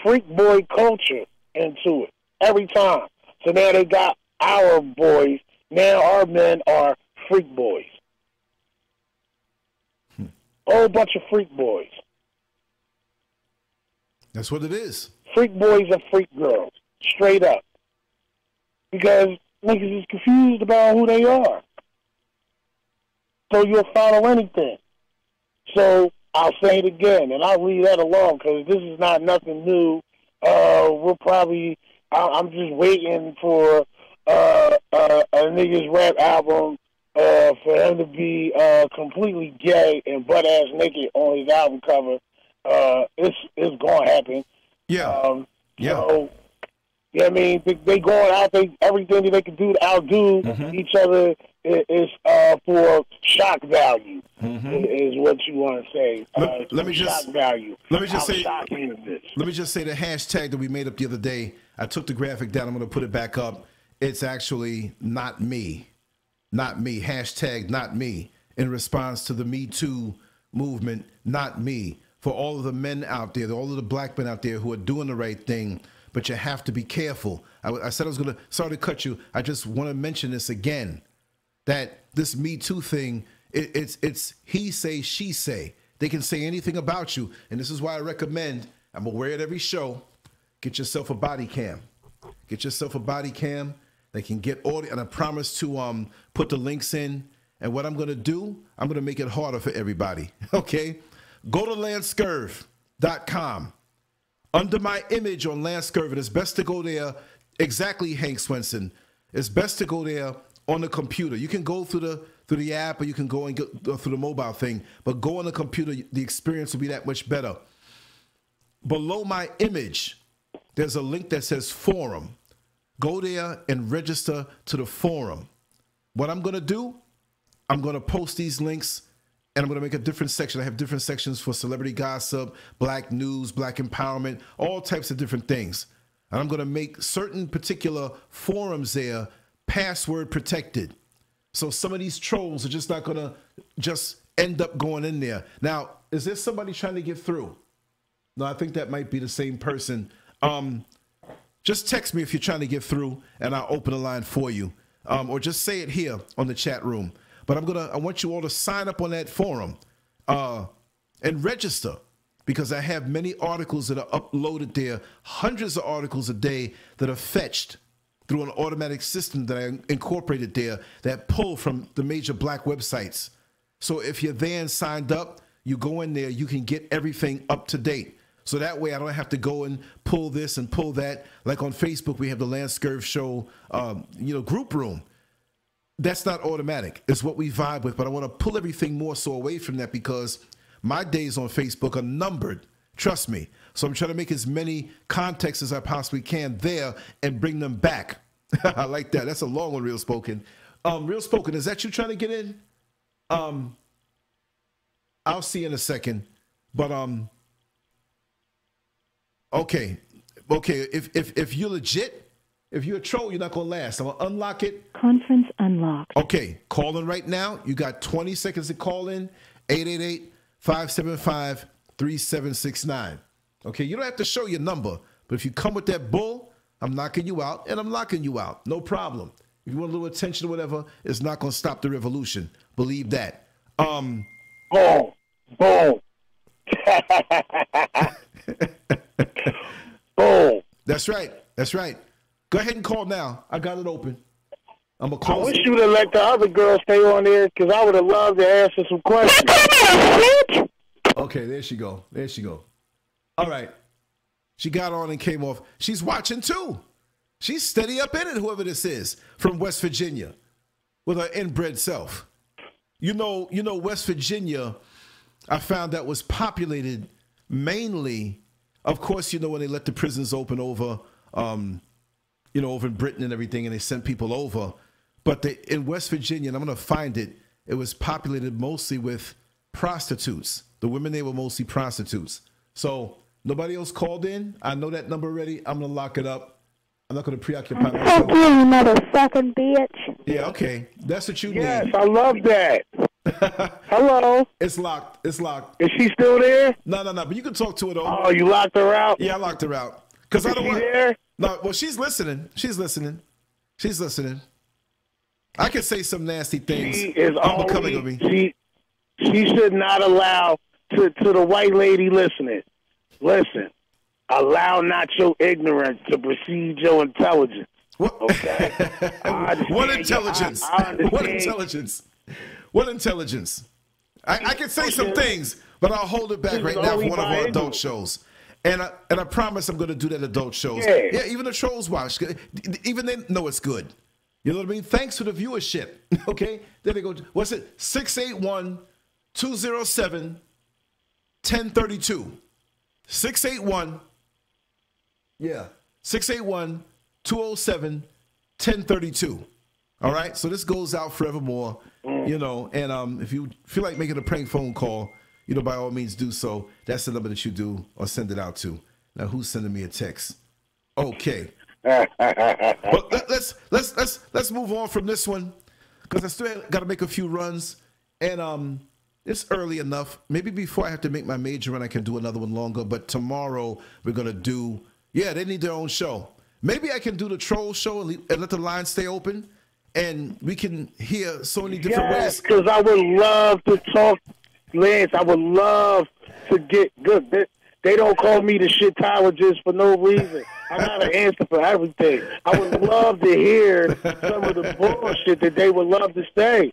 Speaker 5: freak boy culture into it every time. So now they got our boys. Now our men are freak boys. Whole bunch of freak boys.
Speaker 3: That's what it is.
Speaker 5: Freak boys and freak girls. Straight up. Because niggas is confused about who they are. So you'll follow anything. So I'll say it again, and I'll leave that alone because this is not nothing new. Uh, we'll probably. I, I'm just waiting for uh, uh, a nigga's rap album uh, for him to be uh, completely gay and butt ass naked on his album cover. Uh, it's it's gonna happen.
Speaker 3: Yeah.
Speaker 5: Um,
Speaker 3: Yeah.
Speaker 5: So, you know what I mean? They, they going out, they everything that they can do to outdo
Speaker 3: Mm-hmm.
Speaker 5: each other is, is uh, for shock value.
Speaker 3: Mm-hmm.
Speaker 5: Is, what you want to say?
Speaker 3: Let-
Speaker 5: uh,
Speaker 3: let me
Speaker 5: shock
Speaker 3: just-
Speaker 5: value.
Speaker 3: let me just
Speaker 5: How
Speaker 3: say-
Speaker 5: shocking is this?
Speaker 3: Let me just say the hashtag that we made up the other day. I took the graphic down. I'm going to put it back up. It's actually not me, not me. Hashtag not me in response to the Me Too movement. Not me. For all of the men out there, all of the black men out there who are doing the right thing, but you have to be careful. I, I said I was going to. Sorry to cut you. I just want to mention this again. That this Me Too thing, it, it's it's he say she say. They can say anything about you, and this is why I recommend. I'm aware at every show. Get yourself a body cam. Get yourself a body cam. They can get audio, and I promise to um put the links in. And what I'm gonna do, I'm gonna make it harder for everybody. Okay, go to lancescurv.com. Under my image on LanceScurv, it is best to go there. Exactly, Hank Swenson. It's best to go there on the computer. You can go through the through the app, or you can go and go through the mobile thing. But go on the computer, the experience will be that much better. Below my image, there's a link that says forum. Go there and register to the forum. What I'm to do, I'm to post these links and I'm going to make a different section. I have different sections for celebrity gossip, black news, black empowerment, all types of different things. And I'm going to make certain particular forums there password protected. So some of these trolls are just not going to just end up going in there. Now, is there somebody trying to get through? No, I think that might be the same person. Um, just text me if you're trying to get through, and I'll open a line for you. Um, or just say it here on the chat room. But I'm gonna. I want you all to sign up on that forum, uh, and register because I have many articles that are uploaded there. Hundreds of articles a day that are fetched through an automatic system that I incorporated there that pull from the major black websites. So if you're there and signed up, you go in there, you can get everything up to date. So that way I don't have to go and pull this and pull that. Like on Facebook, we have the Lance Show, um, you know, group room. That's not automatic. It's what we vibe with. But I want to pull everything more so away from that because my days on Facebook are numbered. Trust me. So I'm trying to make as many contexts as I possibly can there and bring them back. I like that. That's a long one, real spoken. Um, real spoken, is that you trying to get in? Um, I'll see in a second. But um, okay, okay. If if if you're legit, if you're a troll, you're not gonna last. I'm gonna unlock it.
Speaker 6: Conference unlocked.
Speaker 3: Okay, calling right now. You got 20 seconds to call in. 888-575-3769. Okay, you don't have to show your number, but if you come with that bull, I'm knocking you out and I'm locking you out. No problem. If you want a little attention or whatever, it's not gonna stop the revolution. Believe that. Um,
Speaker 5: Boom, boom, boom.
Speaker 3: that's right. That's right. Go ahead and call now. I got it open. I'm gonna
Speaker 5: I wish you'd have let the other girl stay on there because I would have loved to answer some questions.
Speaker 3: Okay, there she go. There she go. All right. She got on and came off. She's watching too. She's steady up in it, whoever this is from West Virginia with her inbred self. You know, you know, West Virginia, I found out was populated mainly, of course, you know, when they let the prisons open over um, you know, over in Britain and everything, and they sent people over. But they, in West Virginia, and I'm going to find it, it was populated mostly with prostitutes. The women, they were mostly prostitutes. So nobody else called in. I know that number already. I'm going to lock it up. I'm not going to preoccupy
Speaker 6: Fuck you, you motherfucking bitch.
Speaker 3: Yeah, okay. That's what you
Speaker 5: yes,
Speaker 3: need.
Speaker 5: I love that. Hello,
Speaker 3: It's locked. It's locked.
Speaker 5: is she still there?
Speaker 3: No, no, no. But you can talk to her, though.
Speaker 5: Oh, you locked her out?
Speaker 3: Yeah, I locked her out. Because I don't
Speaker 5: she
Speaker 3: want.
Speaker 5: there?
Speaker 3: No, well, she's listening. She's listening. She's listening. I could say some nasty things.
Speaker 5: She is
Speaker 3: unbecoming
Speaker 5: only,
Speaker 3: of me.
Speaker 5: she she should not allow to to the white lady listening. Listen, allow not your ignorance to precede your intelligence.
Speaker 3: What?
Speaker 5: Okay.
Speaker 3: What intelligence?
Speaker 5: I- I
Speaker 3: what intelligence? What intelligence? I, I can say some things, but I'll hold it back right now for one of our adult shows. And I, and I promise I'm going to do that adult shows.
Speaker 5: Yeah.
Speaker 3: even the trolls watch. Even they know it's good. You know what I mean? Thanks for the viewership. Okay? There they go. What's it? 681 207 1032. 681 yeah. 681 207 1032. All right. So this goes out forevermore, you know. And um, if you feel like making a prank phone call, you know, by all means do so. That's the number that you do or send it out to. Now, who's sending me a text? Okay. But let, let's let's let's let's move on from this one because I still got to make a few runs, and um, it's early enough. Maybe before I have to make my major run, I can do another one longer. But tomorrow we're gonna do. Yeah, they need their own show. Maybe I can do the troll show and, and let the line stay open, and we can hear so many different
Speaker 5: Yes,
Speaker 3: ways.
Speaker 5: because I would love to talk, Lance. I would love to get good. They, they don't call me the shit tower just for no reason. I got an answer for everything. I would love to hear some of the bullshit that they would love to say.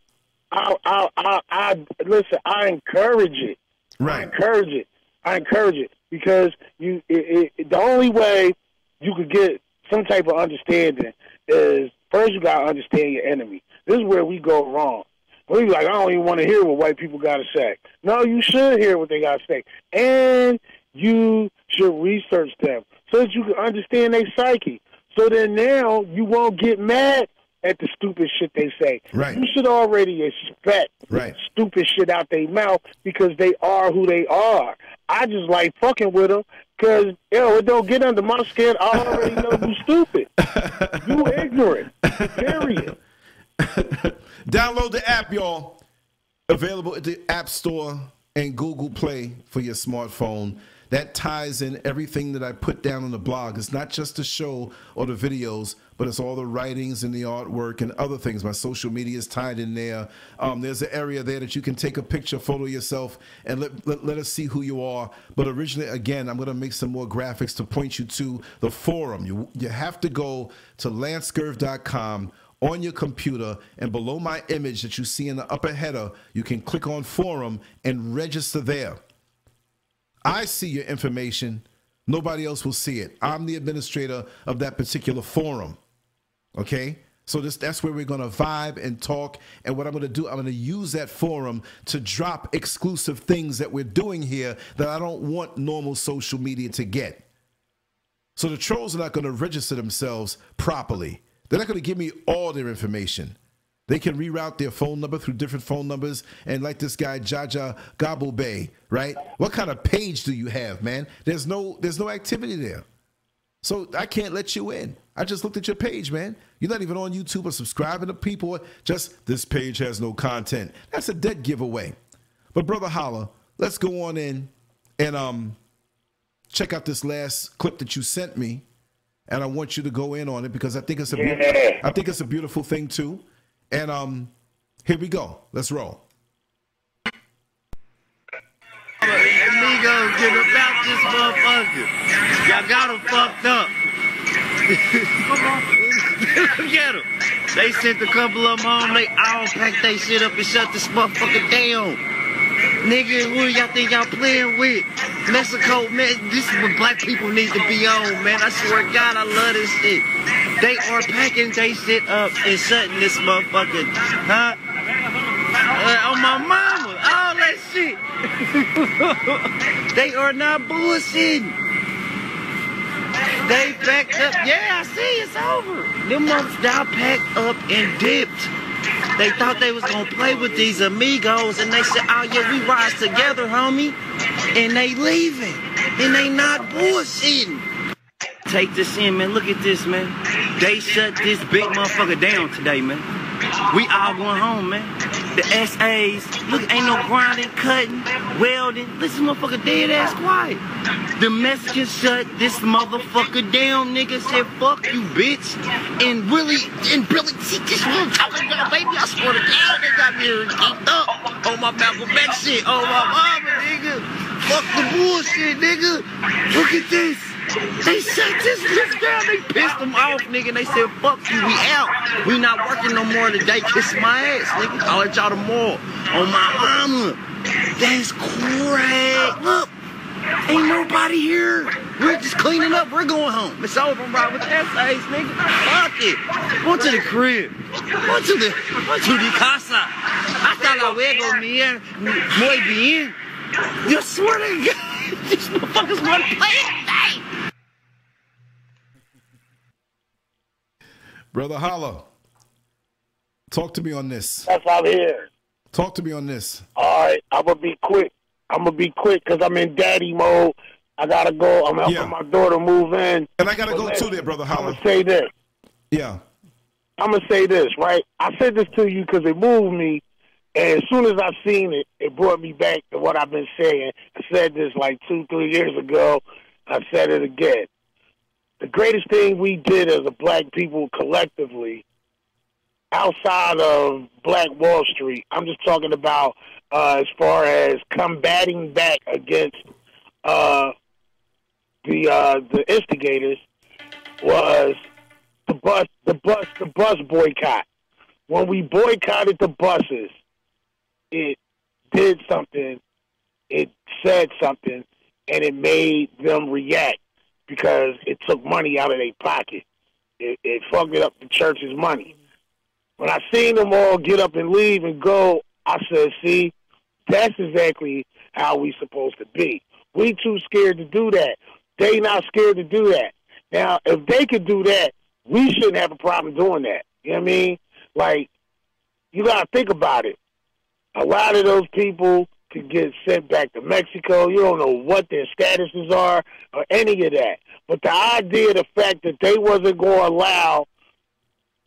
Speaker 5: I, I, I, I listen. I encourage it. I
Speaker 3: Right.
Speaker 5: encourage it. I encourage it because you. It, it, the only way you could get some type of understanding is first you gotta understand your enemy. This is where we go wrong. We like, I don't even want to hear what white people gotta say. No, you should hear what they gotta say, and you should research them so that you can understand their psyche. So then now you won't get mad at the stupid shit they say.
Speaker 3: Right.
Speaker 5: You should already expect
Speaker 3: Right.
Speaker 5: stupid shit out their mouth because they are who they are. I just like fucking with them because, yo, it don't get under my skin. I already know you stupid. You ignorant. Period.
Speaker 3: Download the app, y'all. Available at the App Store and Google Play for your smartphone. That ties in everything that I put down on the blog. It's not just the show or the videos, but it's all the writings and the artwork and other things. My social media is tied in there. Um, there's an area there that you can take a picture, photo yourself, and let, let, let us see who you are. But originally, again, I'm going to make some more graphics to point you to the forum. You, you have to go to lancescurv.com on your computer and below my image that you see in the upper header you can click on forum and register there i see your information. Nobody else will see it. I'm the administrator of that particular forum okay? So this that's where we're going to vibe and talk. And what i'm going to do i'm going to use that forum to drop exclusive things that we're doing here that i don't want normal social media to get. So the trolls are not going to register themselves properly. They're not going to give me all their information. They can reroute their phone number through different phone numbers. And like this guy, Jaja Gabble Bay, right? What kind of page do you have, man? There's no there's no activity there. So I can't let you in. I just looked at your page, man. You're not even on YouTube or subscribing to people. Just this page has no content. That's a dead giveaway. But brother Hallah, let's go on in and um check out this last clip that you sent me, and I want you to go in on it because I think it's a
Speaker 5: Yeah.
Speaker 3: I think it's a beautiful thing too. And um, here we go. Let's roll.
Speaker 7: Amigos, get about this motherfucker. Y'all got him fucked up. Look at him. They sent a couple of them home. They all packed they shit up and shut this motherfucker down. Nigga, who y'all think y'all playing with? Mexico, man, this is what black people need to be on, man. I swear to God, I love this shit. They are packing they shit up and shutting this motherfucker, huh? Uh, on my mama, all that shit. they are not bullshitting. They packed up. Yeah, I see it's over. Them y'all packed up and dipped. They thought they was gonna play with these amigos, and they said, "Oh yeah, we rise together, homie." And they leaving, and they not bullshitting. Take this in, man. Look at this, man. They shut this big motherfucker down today, man. We all going home, man. The SAs, look, ain't no grinding, cutting, welding. Listen, motherfucker, dead ass quiet. The Mexicans shut this motherfucker down, nigga. Said, fuck you, bitch. And really, and really, see, this what I'm talking about, baby. I swear to God, they got me geeked up on my Malcolm X shit. Oh, my mama, nigga. Fuck the bullshit, nigga. Look at this. They shut this bitch down. They pissed them off, nigga. And they said, fuck you, we out. We not working no more today. Kiss my ass, nigga. I'll let y'all tomorrow. On my mama. That's crazy. Look, ain't nobody here. We're just cleaning up. We're going home. It's over, from right with essays, nigga. Fuck it. Go to the crib. Go to the, go to the casa. Hasta luego, mía. Muy bien. You swear to God, these motherfuckers want to play it.
Speaker 3: Brother Hallah, talk to me on this.
Speaker 5: That's out here.
Speaker 3: Talk to me on this.
Speaker 5: All right, I'm gonna be quick. I'm gonna be quick because I'm in daddy mode. I gotta go. I'm helping
Speaker 3: Yeah.
Speaker 5: my daughter move in.
Speaker 3: And I gotta
Speaker 5: But
Speaker 3: go too there, Brother
Speaker 5: I'm
Speaker 3: Hallah.
Speaker 5: gonna say this.
Speaker 3: Yeah.
Speaker 5: I'm gonna say this, right? I said this to you because it moved me, and as soon as I seen it, it brought me back to what I've been saying. I said this like two, three years ago. I said it again. The greatest thing we did as a black people collectively, outside of Black Wall Street, I'm just talking about uh, as far as combating back against uh, the uh, the instigators, was the bus, the bus, the bus boycott. When we boycotted the buses, it did something, it said something, and it made them react because it took money out of their pocket. It, it fucked up the church's money. When I seen them all get up and leave and go, I said, "See, that's exactly how we supposed to be. We too scared to do that. They not scared to do that. Now, if they could do that, we shouldn't have a problem doing that. You know what I mean? Like, you got to think about it. A lot of those people could get sent back to Mexico. You don't know what their statuses are or any of that. But the idea, the fact that they wasn't going to allow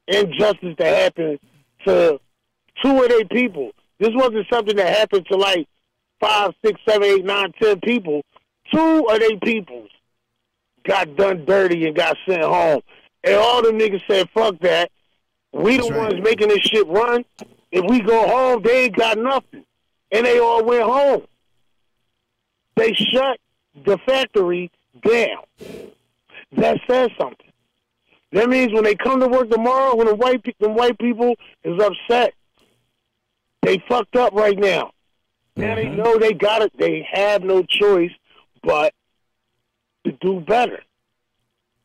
Speaker 5: injustice to happen to two of their people. This wasn't something that happened to like five, six, seven, eight, nine, ten people. Two of their peoples got done dirty and got sent home. And all them niggas said, fuck that. We the
Speaker 3: That's right.
Speaker 5: ones making this shit run. If we go home, they ain't got nothing. And they all went home. They shut the factory down. That says something. That means when they come to work tomorrow, when the white pe- the white people is upset, they fucked up right now. Now they know they got it. They have no choice but to do better,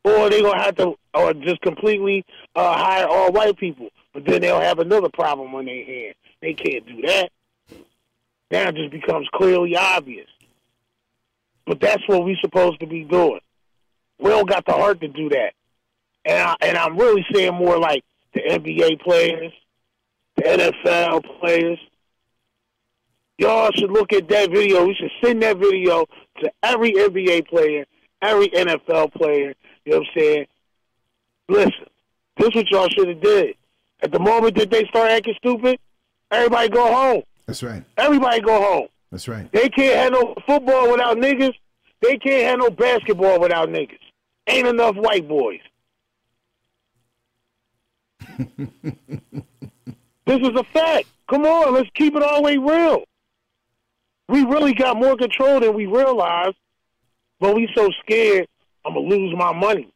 Speaker 5: or they gonna have to, or just completely uh, hire all white people. But then they'll have another problem on their hands. They can't do that. Now it just becomes clearly obvious. But that's what we're supposed to be doing. We don't got the heart to do that. And I, and I'm really saying more like the NBA players, the NFL players. Y'all should look at that video. We should send that video to every NBA player, every NFL player. You know what I'm saying? Listen, this is what y'all should have did. At the moment that they start acting stupid, everybody go home.
Speaker 3: That's right.
Speaker 5: Everybody go home.
Speaker 3: That's right.
Speaker 5: They can't have no football without niggas. They can't have no basketball without niggas. Ain't enough white boys. this is a fact. Come on, let's keep it all the way real. We really got more control than we realize, but we so scared I'm gonna lose my money.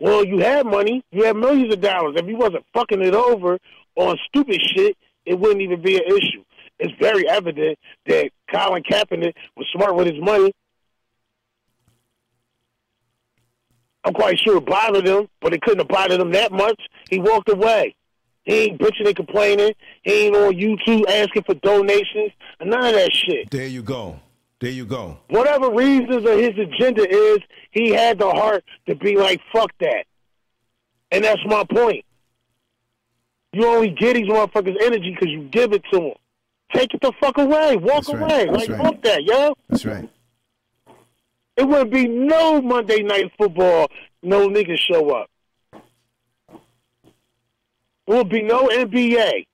Speaker 5: Well, you have money, you have millions of dollars. If you wasn't fucking it over on stupid shit, it wouldn't even be an issue. It's very evident that Colin Kaepernick was smart with his money. I'm quite sure it bothered him, but it couldn't have bothered him that much. He walked away. He ain't bitching and complaining. He ain't on YouTube asking for donations. None of that shit.
Speaker 3: There you go. There you go.
Speaker 5: Whatever reasons or his agenda is, he had the heart to be like, fuck that. And that's my point. You only get these motherfuckers energy because you give it to them. Take it the fuck away. Walk
Speaker 3: That's
Speaker 5: away.
Speaker 3: That's
Speaker 5: like,
Speaker 3: right.
Speaker 5: fuck that, yo.
Speaker 3: That's right.
Speaker 5: It wouldn't be no Monday night football, no niggas show up. It would be no NBA.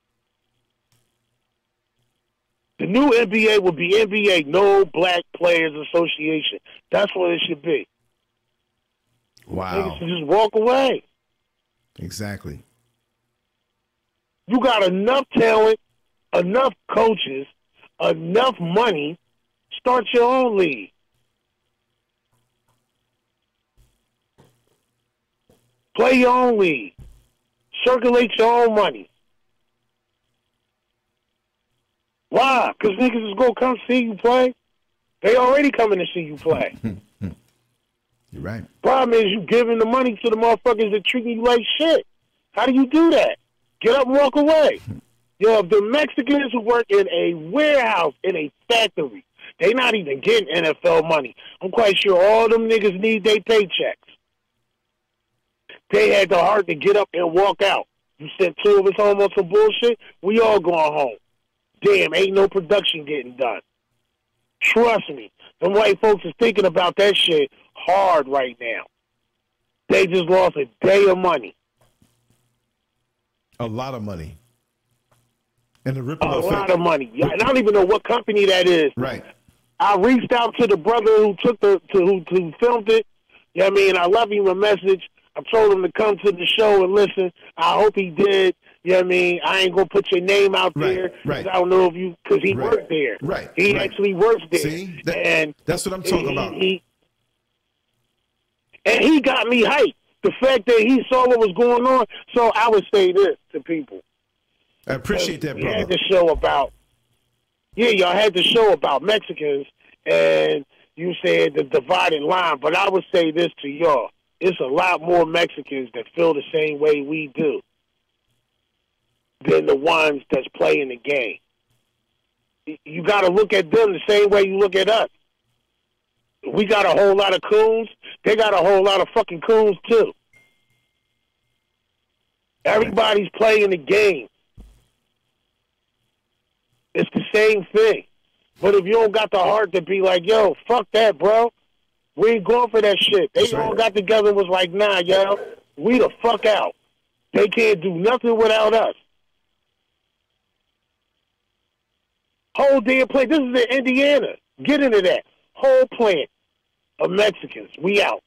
Speaker 5: The new NBA will be NBA, no Black Players Association. That's what it should be.
Speaker 3: Wow.
Speaker 5: Niggas should just walk away.
Speaker 3: Exactly.
Speaker 5: You got enough talent, enough coaches, enough money. Start your own league. Play your own league. Circulate your own money. Why? Because niggas is gonna come see you play. They already coming to see you play.
Speaker 3: You're right.
Speaker 5: Problem is, you giving the money to the motherfuckers that treating you like shit. How do you do that? Get up and walk away. Yo, if the Mexicans who work in a warehouse, in a factory, they not even getting NFL money. I'm quite sure all them niggas need their paychecks. They had the heart to get up and walk out. You sent two of us home on some bullshit, we all going home. Damn, ain't no production getting done. Trust me, them white folks is thinking about that shit hard right now. They just lost a day of money.
Speaker 3: A lot of money. And the ripple
Speaker 5: A
Speaker 3: effect.
Speaker 5: lot of money. And I don't even know what company that is.
Speaker 3: Right.
Speaker 5: I reached out to the brother who took the to who, who filmed it. You know what I mean? I left him a message. I told him to come to the show and listen. I hope he did. You know what I mean? I ain't gonna put your name out
Speaker 3: Right,
Speaker 5: there
Speaker 3: right.
Speaker 5: I don't know if you because he
Speaker 3: Right,
Speaker 5: worked there.
Speaker 3: right,
Speaker 5: He
Speaker 3: right.
Speaker 5: actually worked there.
Speaker 3: See? That-
Speaker 5: and
Speaker 3: that's what I'm talking
Speaker 5: he-
Speaker 3: about.
Speaker 5: He, and he got me hyped. The fact that he saw what was going on. So I would say this to people.
Speaker 3: I appreciate that,
Speaker 5: You had the show about yeah, y'all had the show about Mexicans, and you said the divided line. But I would say this to y'all: it's a lot more Mexicans that feel the same way we do than the ones that's playing the game. You got to look at them the same way you look at us. We got a whole lot of coons. They got a whole lot of fucking coons too. Everybody's playing the game. It's the same thing. But if you don't got the heart to be like, yo, fuck that, bro. We ain't going for that shit. They all got together and was like, nah, yo, we the fuck out. They can't do nothing without us. Whole damn plant. This is in Indiana. Get into that. Whole plant of Mexicans. We out.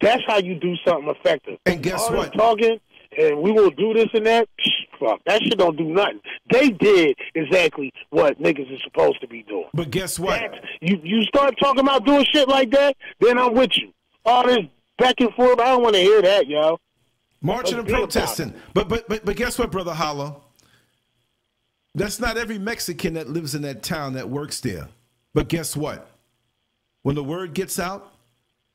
Speaker 5: That's how you do something effective.
Speaker 3: And guess
Speaker 5: All
Speaker 3: what?
Speaker 5: Talking and we will do this and that. psh, Fuck, that shit don't do nothing. They did exactly what niggas is supposed to be doing.
Speaker 3: But guess what?
Speaker 5: That's- you you start talking about doing shit like that, then I'm with you. All this back and forth, I don't want to hear that, yo.
Speaker 3: Marching and protesting. But but but but guess what, brother Hallah? That's not every Mexican that lives in that town that works there. But guess what? When the word gets out,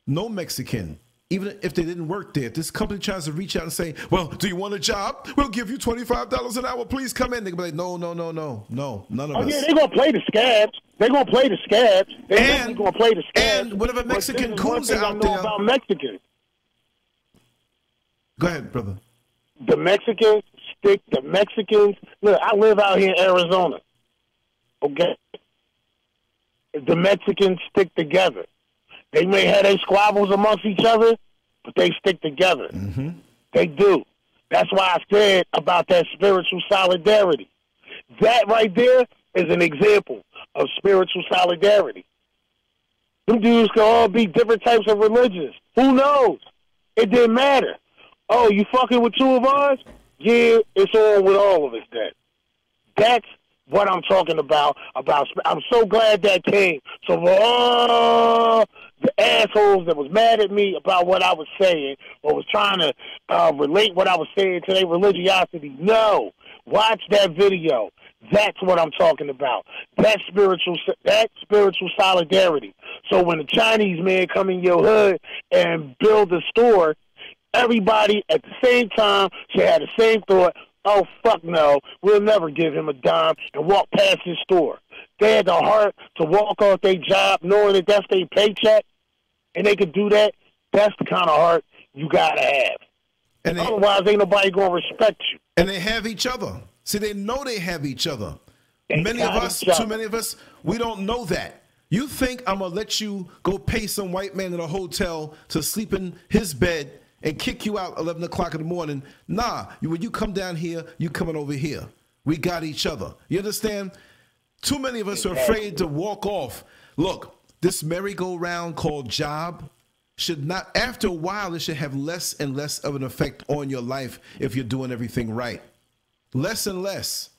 Speaker 3: no Mexican, even if they didn't work there, if this company tries to reach out and say, "Well, do you want a job? We'll give you twenty five dollars an hour. Please come in." They can be like, "No, no, no, no, no, none of
Speaker 5: Oh
Speaker 3: us."
Speaker 5: yeah, they gonna play the scabs. They're gonna play the scabs. They
Speaker 3: And-
Speaker 5: definitely gonna play the scabs.
Speaker 3: and whatever Mexican coons are
Speaker 5: I
Speaker 3: out
Speaker 5: know
Speaker 3: there-
Speaker 5: about Mexicans.
Speaker 3: Go ahead, brother.
Speaker 5: the Mexicans stick the Mexicans. Look, I live out here in Arizona. Okay, the Mexicans stick together. They may have their squabbles amongst each other, but they stick together. Mm-hmm. They do. That's why I said about that spiritual solidarity. That right there is an example of spiritual solidarity. Them dudes can all be different types of religions. Who knows? It didn't matter. Oh, you fucking with two of ours? Yeah, it's on with all of us then. That's what I'm talking about. About I'm so glad that came. So for all the assholes that was mad at me about what I was saying or was trying to uh, relate what I was saying to their religiosity, no. Watch that video. That's what I'm talking about. That spiritual, that spiritual solidarity. So when the Chinese man come in your hood and build a store, everybody at the same time should have the same thought. Oh fuck no, we'll never give him a dime and walk past his store. They had the heart to walk off their job knowing that that's their paycheck, and they could do that. That's the kind of heart you gotta have.
Speaker 3: And they,
Speaker 5: Otherwise, ain't nobody gonna respect you.
Speaker 3: and they have each other. See, they know they have each other.
Speaker 5: They
Speaker 3: many of us, too many of us, we don't know that. You think I'm gonna let you go pay some white man in a hotel to sleep in his bed and kick you out 11 o'clock in the morning? Nah, you, when you come down here, you coming over here. We got each other. You understand? Too many of us are afraid to walk off. Look, this merry-go-round called job should not, after a while, it should have less and less of an effect on your life if you're doing everything right. Less and less,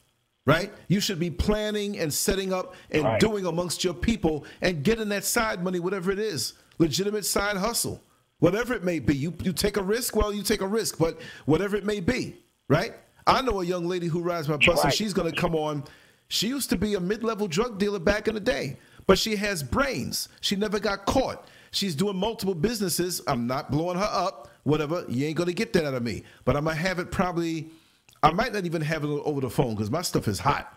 Speaker 3: right? You should be planning and setting up and
Speaker 5: Right.
Speaker 3: doing amongst your people and getting that side money, whatever it is, legitimate side hustle, whatever it may be. You, you take a risk, well, you take a risk, but whatever it may be, right? I know a young lady who rides my bus, and she's going to come on. She used to be a mid-level drug dealer back in the day, but she has brains. She never got caught. She's doing multiple businesses. I'm not blowing her up. Whatever. You ain't going to get that out of me. But I'm gonna have it probably. I might not even have it over the phone because my stuff is hot.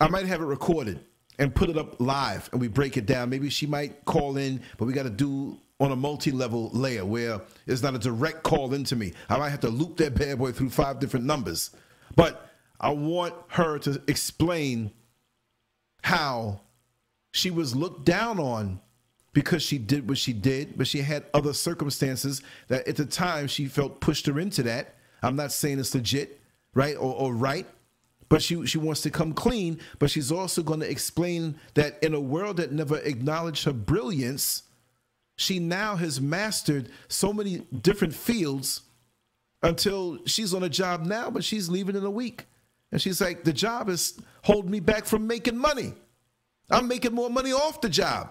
Speaker 3: I might have it recorded and put it up live and we break it down. Maybe she might call in, but we got to do on a multi-level layer where it's not a direct call into me. I might have to loop that bad boy through five different numbers. But I want her to explain how she was looked down on because she did what she did, but she had other circumstances that at the time she felt pushed her into that. I'm not saying it's legit, right, or, or right, but she she wants to come clean. But she's also going to explain that in a world that never acknowledged her brilliance, she now has mastered so many different fields until she's on a job now, but she's leaving in a week, and she's like, the job is holding me back from making money. I'm making more money off the job.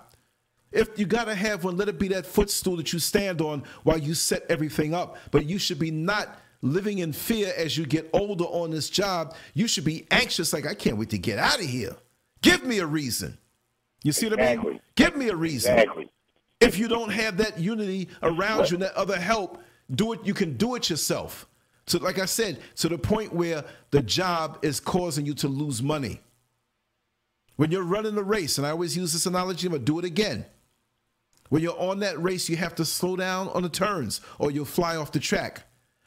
Speaker 3: If you gotta have one, let it be that footstool that you stand on while you set everything up. But you should be not living in fear as you get older on this job. You should be anxious, like I can't wait to get out of here. Give me a reason. You see what I mean? Give me a reason.
Speaker 5: Exactly.
Speaker 3: If you don't have that unity around you and that other help, do it. You can do it yourself. So, like I said, to the point where the job is causing you to lose money. When you're running a race, and I always use this analogy, I'm gonna do it again. When you're on that race, you have to slow down on the turns or you'll fly off the track.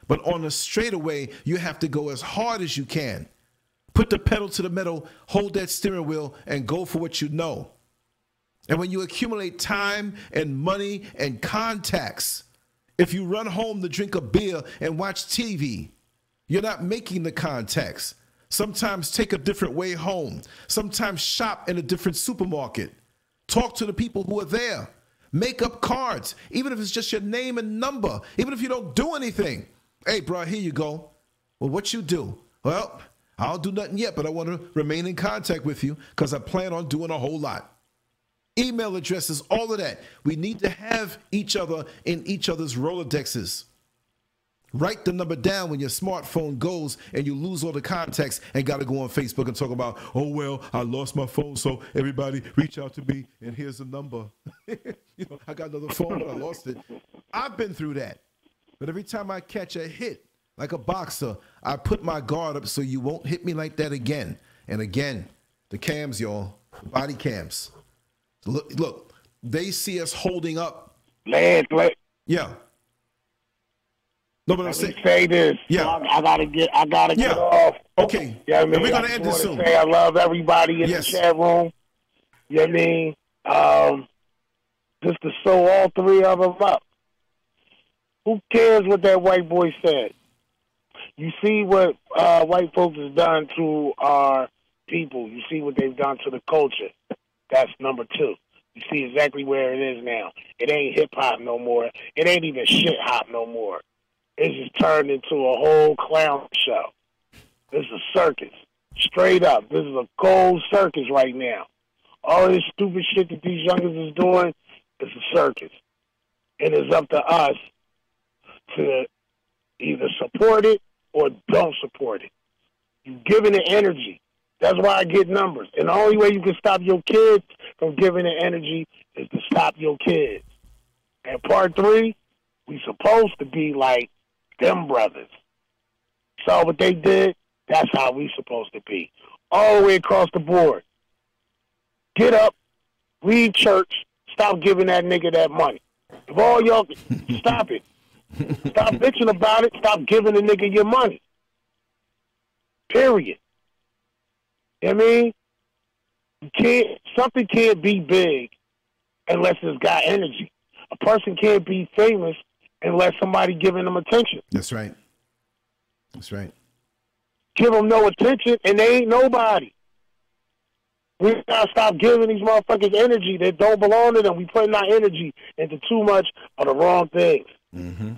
Speaker 3: But on the straightaway, you have to go as hard as you can. Put the pedal to the metal, hold that steering wheel, and go for what you know. And when you accumulate time and money and contacts, if you run home to drink a beer and watch TV, you're not making the contacts. Sometimes take a different way home. Sometimes shop in a different supermarket. Talk to the people who are there. Make up cards, even if it's just your name and number, even if you don't do anything. Hey, bro, here you go. Well, what you do? Well, I'll do nothing yet, but I want to remain in contact with you because I plan on doing a whole lot. Email addresses, all of that. We need to have each other in each other's Rolodexes. Write the number down when your smartphone goes and you lose all the contacts and got to go on Facebook and talk about, oh, well, I lost my phone, so everybody reach out to me but I lost it. I've been through that. But every time I catch a hit, like a boxer, I put my guard up so you won't hit me like that again. And again, the cams, y'all, body cams. Look, look, they see us holding up.
Speaker 5: Lance, let,
Speaker 3: Yeah. No, but I'm saying,
Speaker 5: say this.
Speaker 3: Yeah.
Speaker 5: I, I gotta get. I gotta
Speaker 3: Yeah.
Speaker 5: get off.
Speaker 3: okay.
Speaker 5: Yeah, I mean,
Speaker 3: we're gonna end this soon.
Speaker 5: Say I love everybody in
Speaker 3: Yes.
Speaker 5: the chat room. You know what I mean? Um, just to sew all three of them up. Who cares what that white boy said? You see what uh, white folks has done to our people. You see what they've done to the culture. That's number two. You see exactly where it is now. It ain't hip hop no more. It ain't even shit hop no more. It's just turned into a whole clown show. This is a circus. Straight up. This is a cold circus right now. All this stupid shit that these youngers is doing is a circus. And it's up to us to either support it or don't support it. You're giving it energy. That's why I get numbers. And the only way you can stop your kids from giving it energy is to stop your kids. And part three, we supposed to be like them brothers. So what they did, that's how we supposed to be. All the way across the board. Get up, read church, stop giving that nigga that money. If all y'all stop it. Stop bitching about it, stop giving the nigga your money. Period. You know what I mean? You can't something can't be big unless it's got energy. A person can't be famous unless somebody giving them attention.
Speaker 3: That's right. That's right.
Speaker 5: Give them no attention, and they ain't nobody. We gotta stop giving these motherfuckers energy that don't belong to them. We putting our energy into too much of the wrong things.
Speaker 3: Mm-hmm.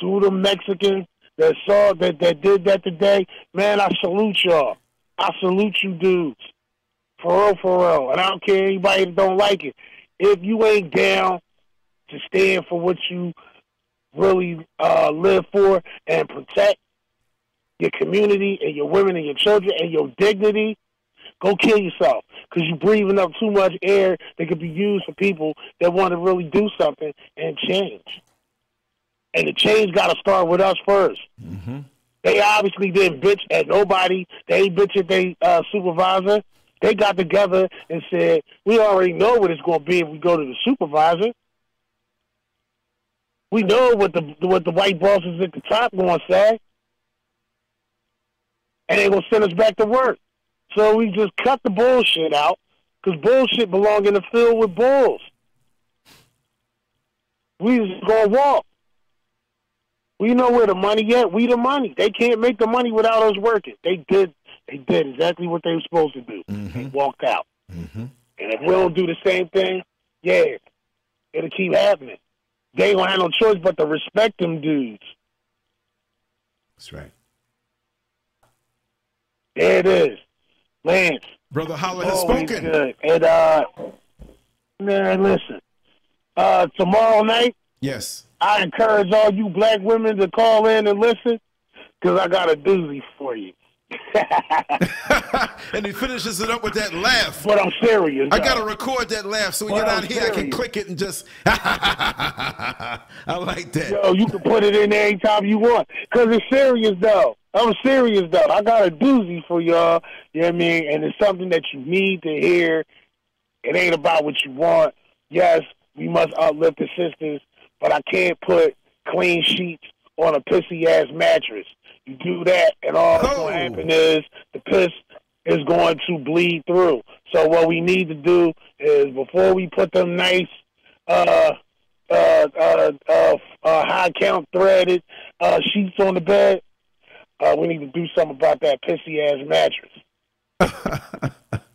Speaker 5: To the Mexicans that saw that that did that today, man, I salute y'all. I salute you dudes. For real, for real. And I don't care anybody that don't like it. If you ain't down to stand for what you really uh, live for and protect, your community and your women and your children and your dignity, go kill yourself because you're breathing up too much air that could be used for people that want to really do something and change. And the change got to start with us 1st They obviously didn't bitch at nobody. They bitch at their uh, supervisor. They got together and said, "We already know what it's going to be if we go to the supervisor. We know what the what the white bosses at the top going to say, and they going to send us back to work." So we just cut the bullshit out because bullshit belong in the field with bulls. We just gonna walk. We know where the money at. We the money. They can't make the money without us working. They did. They did exactly what they were supposed to do. They walked out. And if we don't do the same thing, yeah, it'll keep happening. They ain't gonna have no choice but to respect them dudes.
Speaker 3: That's right.
Speaker 5: There it is, Lance.
Speaker 3: Brother Hallah has
Speaker 5: always
Speaker 3: spoken.
Speaker 5: Good. And uh, man, listen. Uh, tomorrow night,
Speaker 3: Yes.
Speaker 5: I encourage all you black women to call in and listen because I got a doozy for you.
Speaker 3: and he finishes it up with that laugh.
Speaker 5: But I'm serious.
Speaker 3: I gotta record that laugh so when you're not
Speaker 5: I'm
Speaker 3: here, I can click it and just. I like that.
Speaker 5: Yo, you can put it in there anytime you want. Because it's serious, though. I'm serious, though. I got a doozy for y'all. You know what I mean? And it's something that you need to hear. It ain't about what you want. Yes, we must uplift the sisters, but I can't put clean sheets on a pissy ass mattress. You do that, and all that's
Speaker 3: Oh.
Speaker 5: going to happen is the piss is going to bleed through. So what we need to do is before we put them nice, uh, uh, uh, uh, uh, high count threaded uh, sheets on the bed, uh, we need to do something about that pissy ass mattress.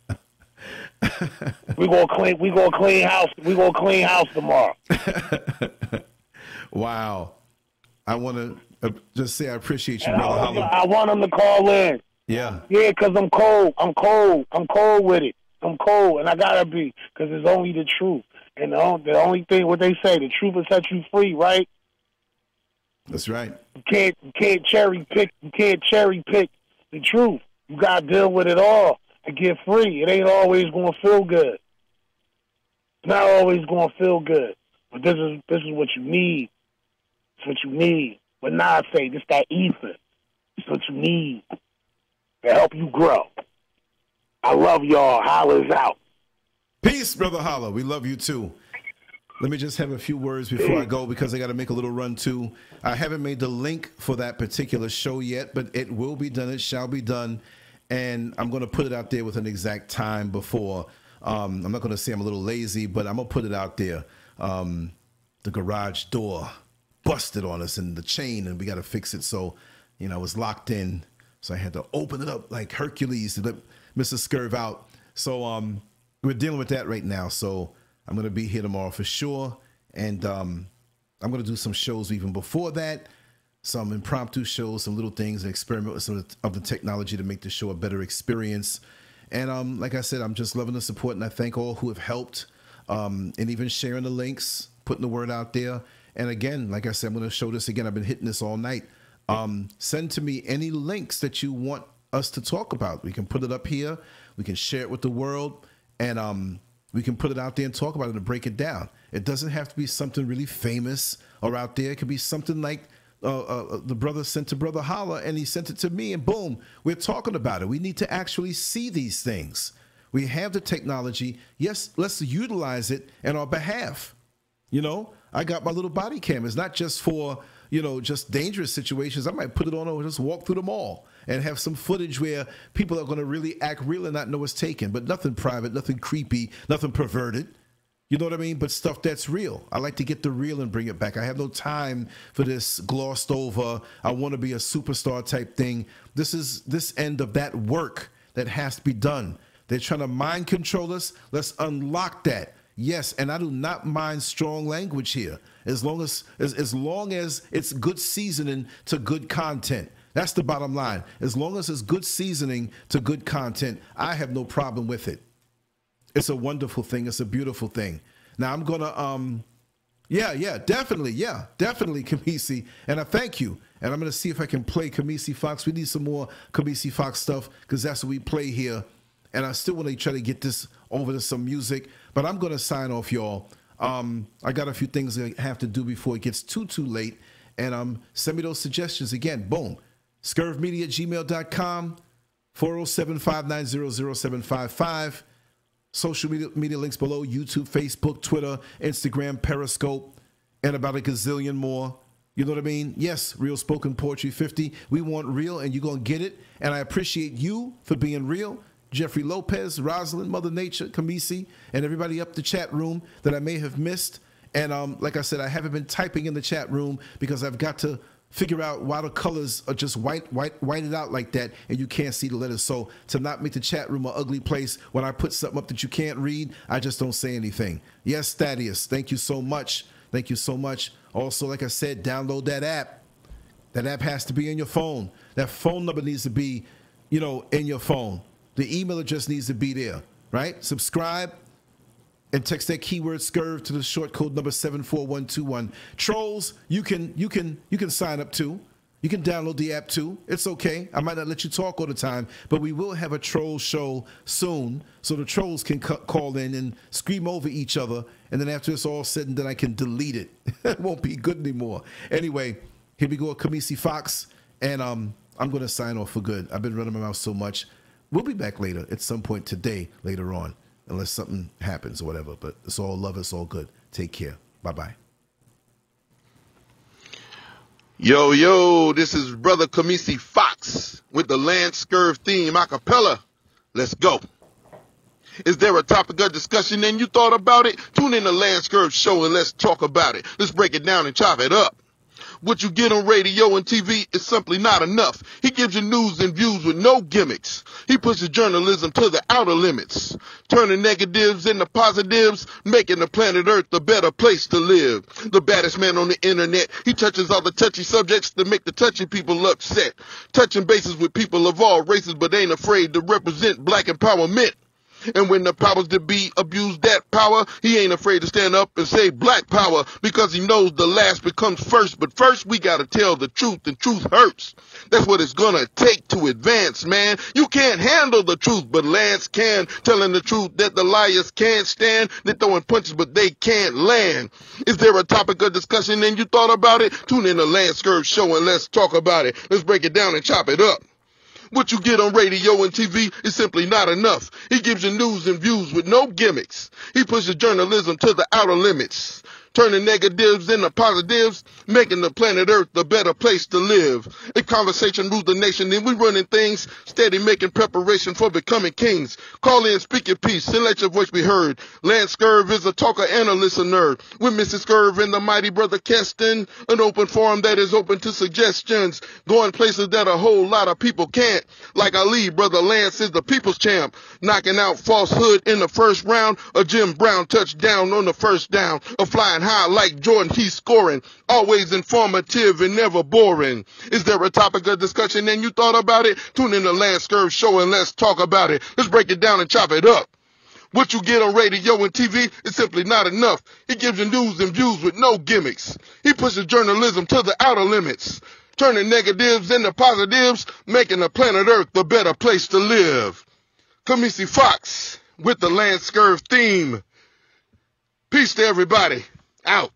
Speaker 5: we gonna clean. We gonna clean house. We gonna clean house tomorrow.
Speaker 3: Wow. I want to uh, just say I appreciate you,
Speaker 5: And I,
Speaker 3: Brother
Speaker 5: want, I want them to call in.
Speaker 3: Yeah.
Speaker 5: Yeah, cause I'm cold. I'm cold. I'm cold with it. I'm cold, and I gotta be, cause it's only the truth. And the only, the only thing, what they say, the truth will set you free, right?
Speaker 3: That's right.
Speaker 5: You can't, you can't cherry pick. You can't cherry pick the truth. You gotta deal with it all to get free. It ain't always gonna feel good. It's not always gonna feel good, but this is this is what you need. It's what you need. But now I say this that ether. It's what you need to help you grow. I love y'all. Hallah's out.
Speaker 3: Peace, Brother Hallah. We love you too. Let me just have a few words before I go because I got to make a little run too. I haven't made the link for that particular show yet, but it will be done. It shall be done. And I'm going to put it out there with an exact time before. Um, I'm not going to say I'm a little lazy, but I'm going to put it out there. Um, the garage door busted on us and the chain, and we got to fix it. So, you know, it was locked in. So I had to open it up like Hercules to let Mr. Scurv out. So um, we're dealing with that right now. So I'm going to be here tomorrow for sure. And um, I'm going to do some shows even before that, some impromptu shows, some little things, and experiment with some of the- technology to make the show a better experience. And um, like I said, I'm just loving the support, and I thank all who have helped, um, and even sharing the links, putting the word out there. And again, like I said, I'm going to show this again. I've been hitting this all night. Um, send to me any links that you want us to talk about. We can put it up here. We can share it with the world, and um, we can put it out there and talk about it and break it down. It doesn't have to be something really famous or out there. It could be something like uh, uh, the brother sent to Brother Hallah, and he sent it to me, and boom, we're talking about it. We need to actually see these things. We have the technology. Yes, let's utilize it in our behalf. You know, I got my little body cam. It's not just for, you know, just dangerous situations. I might put it on and just walk through the mall and have some footage where people are going to really act real and not know it's taken, but nothing private, nothing creepy, nothing perverted. You know what I mean? But stuff that's real. I like to get the real and bring it back. I have no time for this glossed over. I want to be a superstar type thing. This is this end of that work that has to be done. They're trying to mind control us. Let's unlock that. Yes, and I do not mind strong language here, as long as as, as long as it's good seasoning to good content. That's the bottom line. As long as it's good seasoning to good content, I have no problem with it. It's a wonderful thing. It's a beautiful thing. Now I'm gonna um, Yeah, yeah, definitely. Yeah, definitely, Kamisi. And I thank you. And I'm to see if I can play Kamisi Fox. We need some more Kamisi Fox stuff because that's what we play here. And I still want to try to get this over to some music. But I'm to sign off, y'all. Um, I got a few things I have to do before it gets too, too late. And um, send me those suggestions again. Boom. Scurvmedia at gmail.com, 407 590 0755. Social media, media links below YouTube, Facebook, Twitter, Instagram, Periscope, and about a gazillion more. You know what I mean? Yes, Real Spoken Poetry 50. We want real, and you're going to get it. And I appreciate you for being real. Jeffrey Lopez, Rosalind, Mother Nature, Kamisi, and everybody up the chat room that I may have missed. And um, like I said, I haven't been typing in the chat room because I've got to figure out why the colors are just white, white, whited out like that, and you can't see the letters. So to not make the chat room an ugly place when I put something up that you can't read, I just don't say anything. Yes, Thaddeus, thank you so much. Thank you so much. Also, like I said, download that app. That app has to be in your phone. That phone number needs to be, you know, in your phone. The email address needs to be there, right? Subscribe and text that keyword scurv to the short code number 74121. Trolls, you can you can you can sign up too. You can download the app too. It's okay. I might not let you talk all the time, but we will have a troll show soon so the trolls can call in and scream over each other. And then after it's all said and done, I can delete it. it won't be good anymore. Anyway, here we go, Kamisi Fox. And um, I'm going to sign off for good. I've been running my mouth so much. We'll be back later at some point today, later on, unless something happens or whatever. But it's all love, it's all good. Take care. Bye bye.
Speaker 8: Yo, yo, this is Brother Kamisi Fox with the LanceScurv theme a cappella. Let's go. Is there a topic of discussion and you thought about it? Tune in the LanceScurv show and let's talk about it. Let's break it down and chop it up. What you get on radio and TV is simply not enough. He gives you news and views with no gimmicks. He pushes journalism to the outer limits, turning negatives into positives, making the planet Earth a better place to live. The baddest man on the internet, he touches all the touchy subjects to make the touchy people upset. Touching bases with people of all races, but ain't afraid to represent black empowerment. And when the powers that be abuse that power, he ain't afraid to stand up and say black power because he knows the last becomes first. But first we gotta tell the truth and truth hurts. That's what it's gonna take to advance, man. You can't handle the truth, but Lance can. Telling the truth that the liars can't stand. They're throwing punches, but they can't land. Is there a topic of discussion and you thought about it? Tune in the Lance Scurv show and let's talk about it. Let's break it down and chop it up. What you get on radio and TV is simply not enough. He gives you news and views with no gimmicks. He pushes journalism to the outer limits, turning negatives into positives, making the planet Earth a better place to live. If conversation rules the nation, then we running things, steady making preparation for becoming kings. Call in, speak your piece, and let your voice be heard. Lance Scurv is a talker and a listener. With Mrs. Scurv and the mighty brother Keston, an open forum that is open to suggestions, going places that a whole lot of people can't. Like Ali, brother Lance is the people's champ, knocking out falsehood in the first round, a Jim Brown touchdown on the first down, a flying high like Jordan, he's scoring, always informative and never boring. Is there a topic of discussion and you thought about it? Tune in the Lance Scurv show and let's talk about it. Let's break it down and chop it up. What you get on radio and TV is simply not enough. He gives you news and views with no gimmicks. He pushes journalism to the outer limits, turning negatives into positives, making the planet Earth a better place to live. Kamisi Fox with the Lance Scurv theme. Peace to everybody. Out.